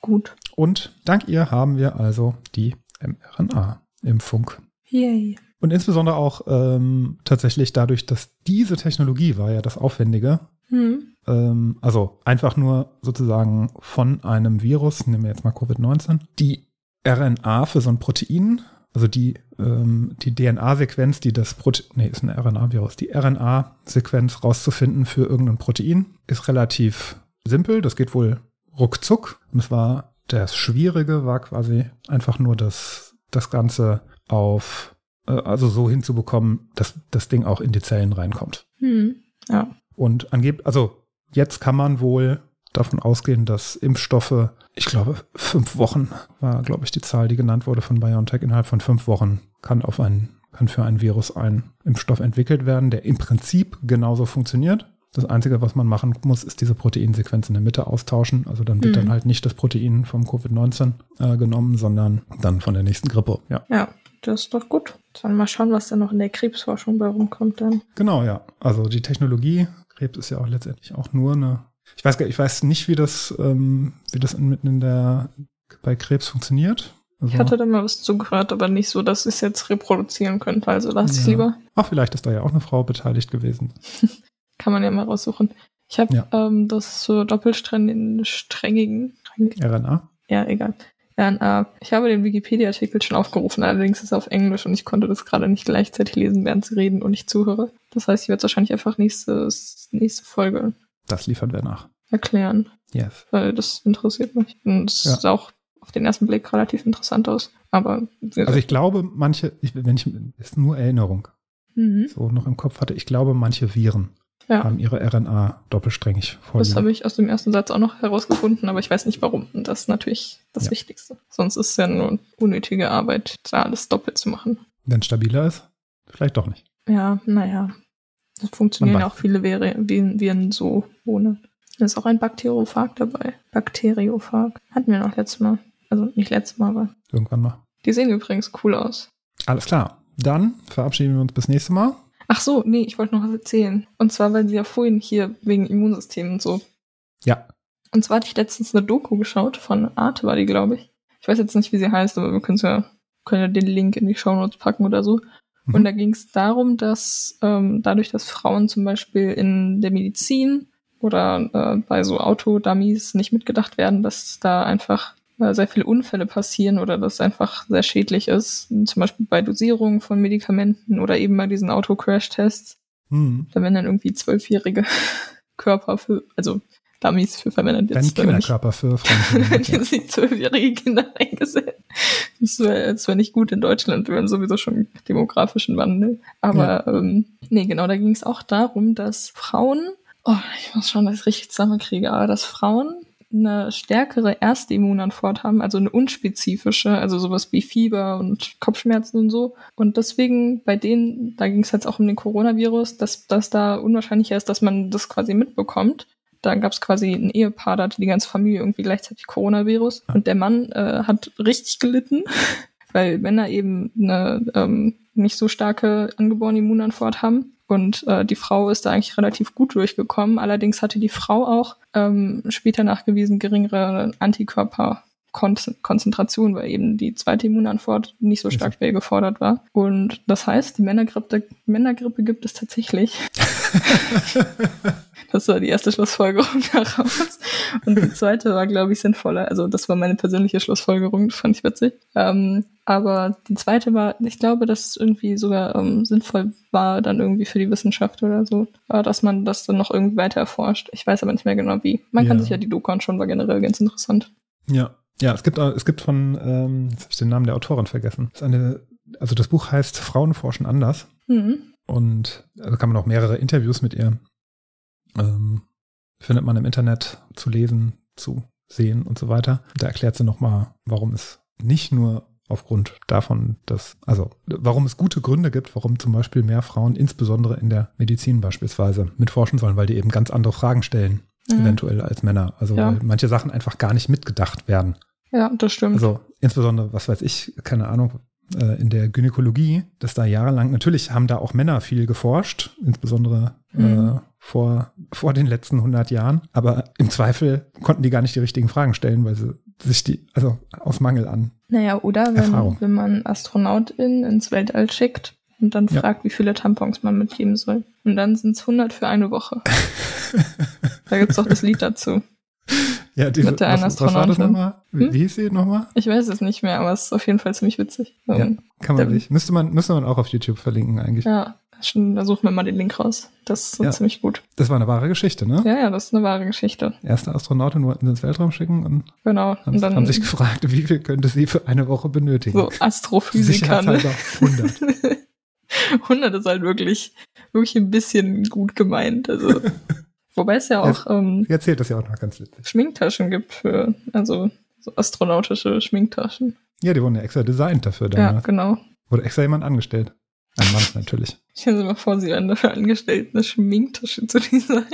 Gut. Und dank ihr haben wir also die mRNA-Impfung. Yay. Und insbesondere auch ähm, tatsächlich dadurch, dass diese Technologie war ja das Aufwendige. Hm. Ähm, also einfach nur sozusagen von einem Virus, nehmen wir jetzt mal Covid-19, die RNA für so ein Protein, also die, ähm, die DNA-Sequenz, die das Protein, nee, ist ein RNA-Virus, die RNA-Sequenz rauszufinden für irgendein Protein, ist relativ simpel. Das geht wohl ruckzuck. Und es war, das Schwierige war quasi einfach nur das, das Ganze auf, äh, also so hinzubekommen, dass das Ding auch in die Zellen reinkommt. Hm. Ja. Und angeblich, also jetzt kann man wohl davon ausgehen, dass Impfstoffe, ich glaube, fünf Wochen war, glaube ich, die Zahl, die genannt wurde von BioNTech. Innerhalb von fünf Wochen kann auf ein, kann für ein Virus ein Impfstoff entwickelt werden, der im Prinzip genauso funktioniert. Das Einzige, was man machen muss, ist diese Proteinsequenz in der Mitte austauschen. Also dann wird Mhm. dann halt nicht das Protein vom Covid-19 äh, genommen, sondern dann von der nächsten Grippe. Ja. Ja, das ist doch gut. Dann mal schauen, was da noch in der Krebsforschung bei rumkommt dann. Genau, ja. Also die Technologie, Krebs ist ja auch letztendlich auch nur eine. Ich weiß ich weiß nicht, wie das, ähm, wie das mitten in der bei Krebs funktioniert. Also, Ich hatte da mal was zugehört, aber nicht so, dass ich es jetzt reproduzieren könnte. Also lass ich Ja. lieber. ach, vielleicht ist da ja auch eine Frau beteiligt gewesen. Kann man ja mal raussuchen. Ich habe Ja. ähm, das so doppelsträngigen, strängigen, RNA. ja, egal. RNA. Ich habe den Wikipedia-Artikel schon aufgerufen, allerdings ist er auf Englisch und ich konnte das gerade nicht gleichzeitig lesen, während sie reden und ich zuhöre. Das heißt, ich werde es wahrscheinlich einfach nächstes, nächste Folge Das liefern wir nach. erklären, Yes. weil das interessiert mich. Und es Ja. sah auch auf den ersten Blick relativ interessant aus. Aber Also ich glaube, manche, ich, wenn ich, ist nur Erinnerung, mhm. so noch im Kopf hatte, ich glaube, manche Viren ja. haben ihre RNA doppelsträngig Das vorliegen. habe ich aus dem ersten Satz auch noch herausgefunden, aber ich weiß nicht warum. Und das ist natürlich das Ja. Wichtigste. Sonst ist es ja nur unnötige Arbeit, da alles doppelt zu machen. Wenn es stabiler ist, vielleicht doch nicht. Ja, naja. Es funktionieren auch viele Viren, Viren, Viren so ohne. Da ist auch ein Bakteriophag dabei. Bakteriophag. Hatten wir noch letztes Mal. Also nicht letztes Mal, aber Irgendwann mal. die sehen übrigens cool aus. Alles klar. Dann verabschieden wir uns bis nächste Mal. Ach so, nee, ich wollte noch was erzählen. Und zwar, weil sie ja vorhin hier wegen Immunsystem und so Ja. Und zwar hatte ich letztens eine Doku geschaut, von Arte war die, glaube ich. Ich weiß jetzt nicht, wie sie heißt, aber wir können ja, können ja den Link in die Shownotes packen oder so. Mhm. Und da ging es darum, dass ähm, dadurch, dass Frauen zum Beispiel in der Medizin oder äh, bei so Autodummies nicht mitgedacht werden, dass da einfach äh, sehr viele Unfälle passieren oder das einfach sehr schädlich ist. Zum Beispiel bei Dosierung von Medikamenten oder eben bei diesen Auto-Crash-Tests. Hm. Da werden dann irgendwie zwölfjährige Körper für, also Dummies für verwendet. Jetzt, nicht- Kinderkörper für Frauen. die zwölfjährige Kinder eingesetzt. Das wäre das wär nicht gut in Deutschland. Wir haben sowieso schon demografischen Wandel. Aber ähm, nee, genau, da ging es auch darum, dass Frauen, oh, ich muss schauen, dass ich richtig zusammenkriege, aber dass Frauen eine stärkere erste Immunantwort haben, also eine unspezifische, also sowas wie Fieber und Kopfschmerzen und so. Und deswegen bei denen, da ging es jetzt auch um den Coronavirus, dass das da unwahrscheinlicher ist, dass man das quasi mitbekommt. Da gab es quasi ein Ehepaar, da hatte die ganze Familie irgendwie gleichzeitig Coronavirus. Und der Mann äh, hat richtig gelitten, weil Männer eben eine ähm, nicht so starke angeborene Immunantwort haben. Und äh, die Frau ist da eigentlich relativ gut durchgekommen. Allerdings hatte die Frau auch ähm, später nachgewiesen geringere Antikörperkonzentration, weil eben die zweite Immunantwort nicht so stark ihr gefordert war. Und das heißt, die Männergrippe, Männergrippe gibt es tatsächlich. Das war die erste Schlussfolgerung daraus. Und die zweite war, glaube ich, sinnvoller. Also das war meine persönliche Schlussfolgerung, fand ich witzig. Ähm, aber die zweite war, ich glaube, dass es irgendwie sogar ähm, sinnvoll war, dann irgendwie für die Wissenschaft oder so, äh, dass man das dann noch irgendwie weiter erforscht. Ich weiß aber nicht mehr genau wie. Man kann Ja. sich ja die Doku anschauen, war generell ganz interessant. Ja. Ja, es gibt, auch- es gibt von, ähm, jetzt habe ich den Namen der Autorin vergessen. Das ist eine, also das Buch heißt Frauen forschen anders. Mhm. Und da kann man auch mehrere Interviews mit ihr ähm, findet man im Internet zu lesen, zu sehen und so weiter. Da erklärt sie nochmal, warum es nicht nur aufgrund davon, dass, also warum es gute Gründe gibt, warum zum Beispiel mehr Frauen, insbesondere in der Medizin beispielsweise, mitforschen sollen, weil die eben ganz andere Fragen stellen, Mhm. eventuell als Männer. Also Ja. weil manche Sachen einfach gar nicht mitgedacht werden. Ja, das stimmt. Also insbesondere, was weiß ich, keine Ahnung, äh, in der Gynäkologie, dass da jahrelang, natürlich haben da auch Männer viel geforscht, insbesondere äh, Mhm. vor, vor den letzten 100 Jahren, aber im Zweifel konnten die gar nicht die richtigen Fragen stellen, weil sie sich die, also aus Mangel an. Naja, oder wenn, wenn man Astronautin ins Weltall schickt und dann Ja. fragt, wie viele Tampons man mitgeben soll. Und dann sind es 100 für eine Woche. Da gibt's doch das Lied dazu. Ja, diese, Mit der einen was, was war das Astronautin. nochmal? Wie, Hm? wie hieß sie nochmal? Ich weiß es nicht mehr, aber es ist auf jeden Fall ziemlich witzig. Ja, Ähm, kann man nicht. Müsste man, müsste man auch auf YouTube verlinken eigentlich. ja schon, da suchen wir mal den Link raus. Das ist so Ja. ziemlich gut. Das war eine wahre Geschichte, ne? Ja, ja, das ist eine wahre Geschichte. Erste Astronautin wollten sie ins Weltraum schicken und Genau. haben, Und dann haben sich gefragt, wie viel könnte sie für eine Woche benötigen. so Astrophysiker. Ne? Sicherheitshalber 100. 100 ist halt wirklich, wirklich ein bisschen gut gemeint. Also, wobei es ja auch ähm, Sie erzählt das ja auch noch ganz witzig. Schminktaschen gibt für, also so astronautische Schminktaschen. Ja, die wurden ja extra designt dafür Ja, damals. genau. Wurde extra jemand angestellt. Ein Mann natürlich. Stellen Sie mal vor, Sie werden dafür angestellt, eine Schminktasche zu designen.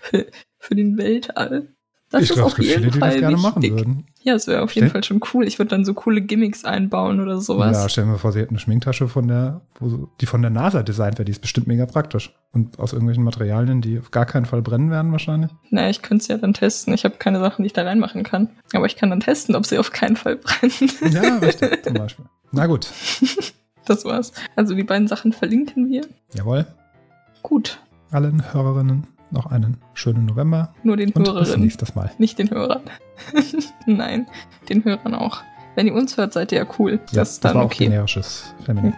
für, für den Weltall. Das ich ist glaube, auf jeden viele, die Fall das gerne machen würden. Ja, es wäre auf jeden Stell- Fall schon cool. Ich würde dann so coole Gimmicks einbauen oder Ja, sowas. stellen wir vor, sie hätten eine Schminktasche von der, wo, die von der NASA designt wäre, die ist bestimmt mega praktisch. Und aus irgendwelchen Materialien, die auf gar keinen Fall brennen werden wahrscheinlich. naja, ich könnte es ja dann testen. Ich habe keine Sachen, die ich da reinmachen kann. Aber ich kann dann testen, ob sie auf keinen Fall brennen. Ja, richtig, zum Beispiel. Na gut. Das war's. Also die beiden Sachen verlinken wir. Jawohl. Gut. Allen Hörerinnen noch einen schönen November Nur den und bis nächstes Mal. Nicht den Hörern. Nein, den Hörern auch. Wenn ihr uns hört, seid ihr ja cool. Ja, das ist dann war auch okay. generisches Feminin.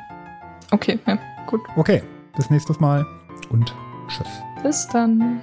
Okay, ja, gut. Okay, bis nächstes Mal und tschüss. Bis dann.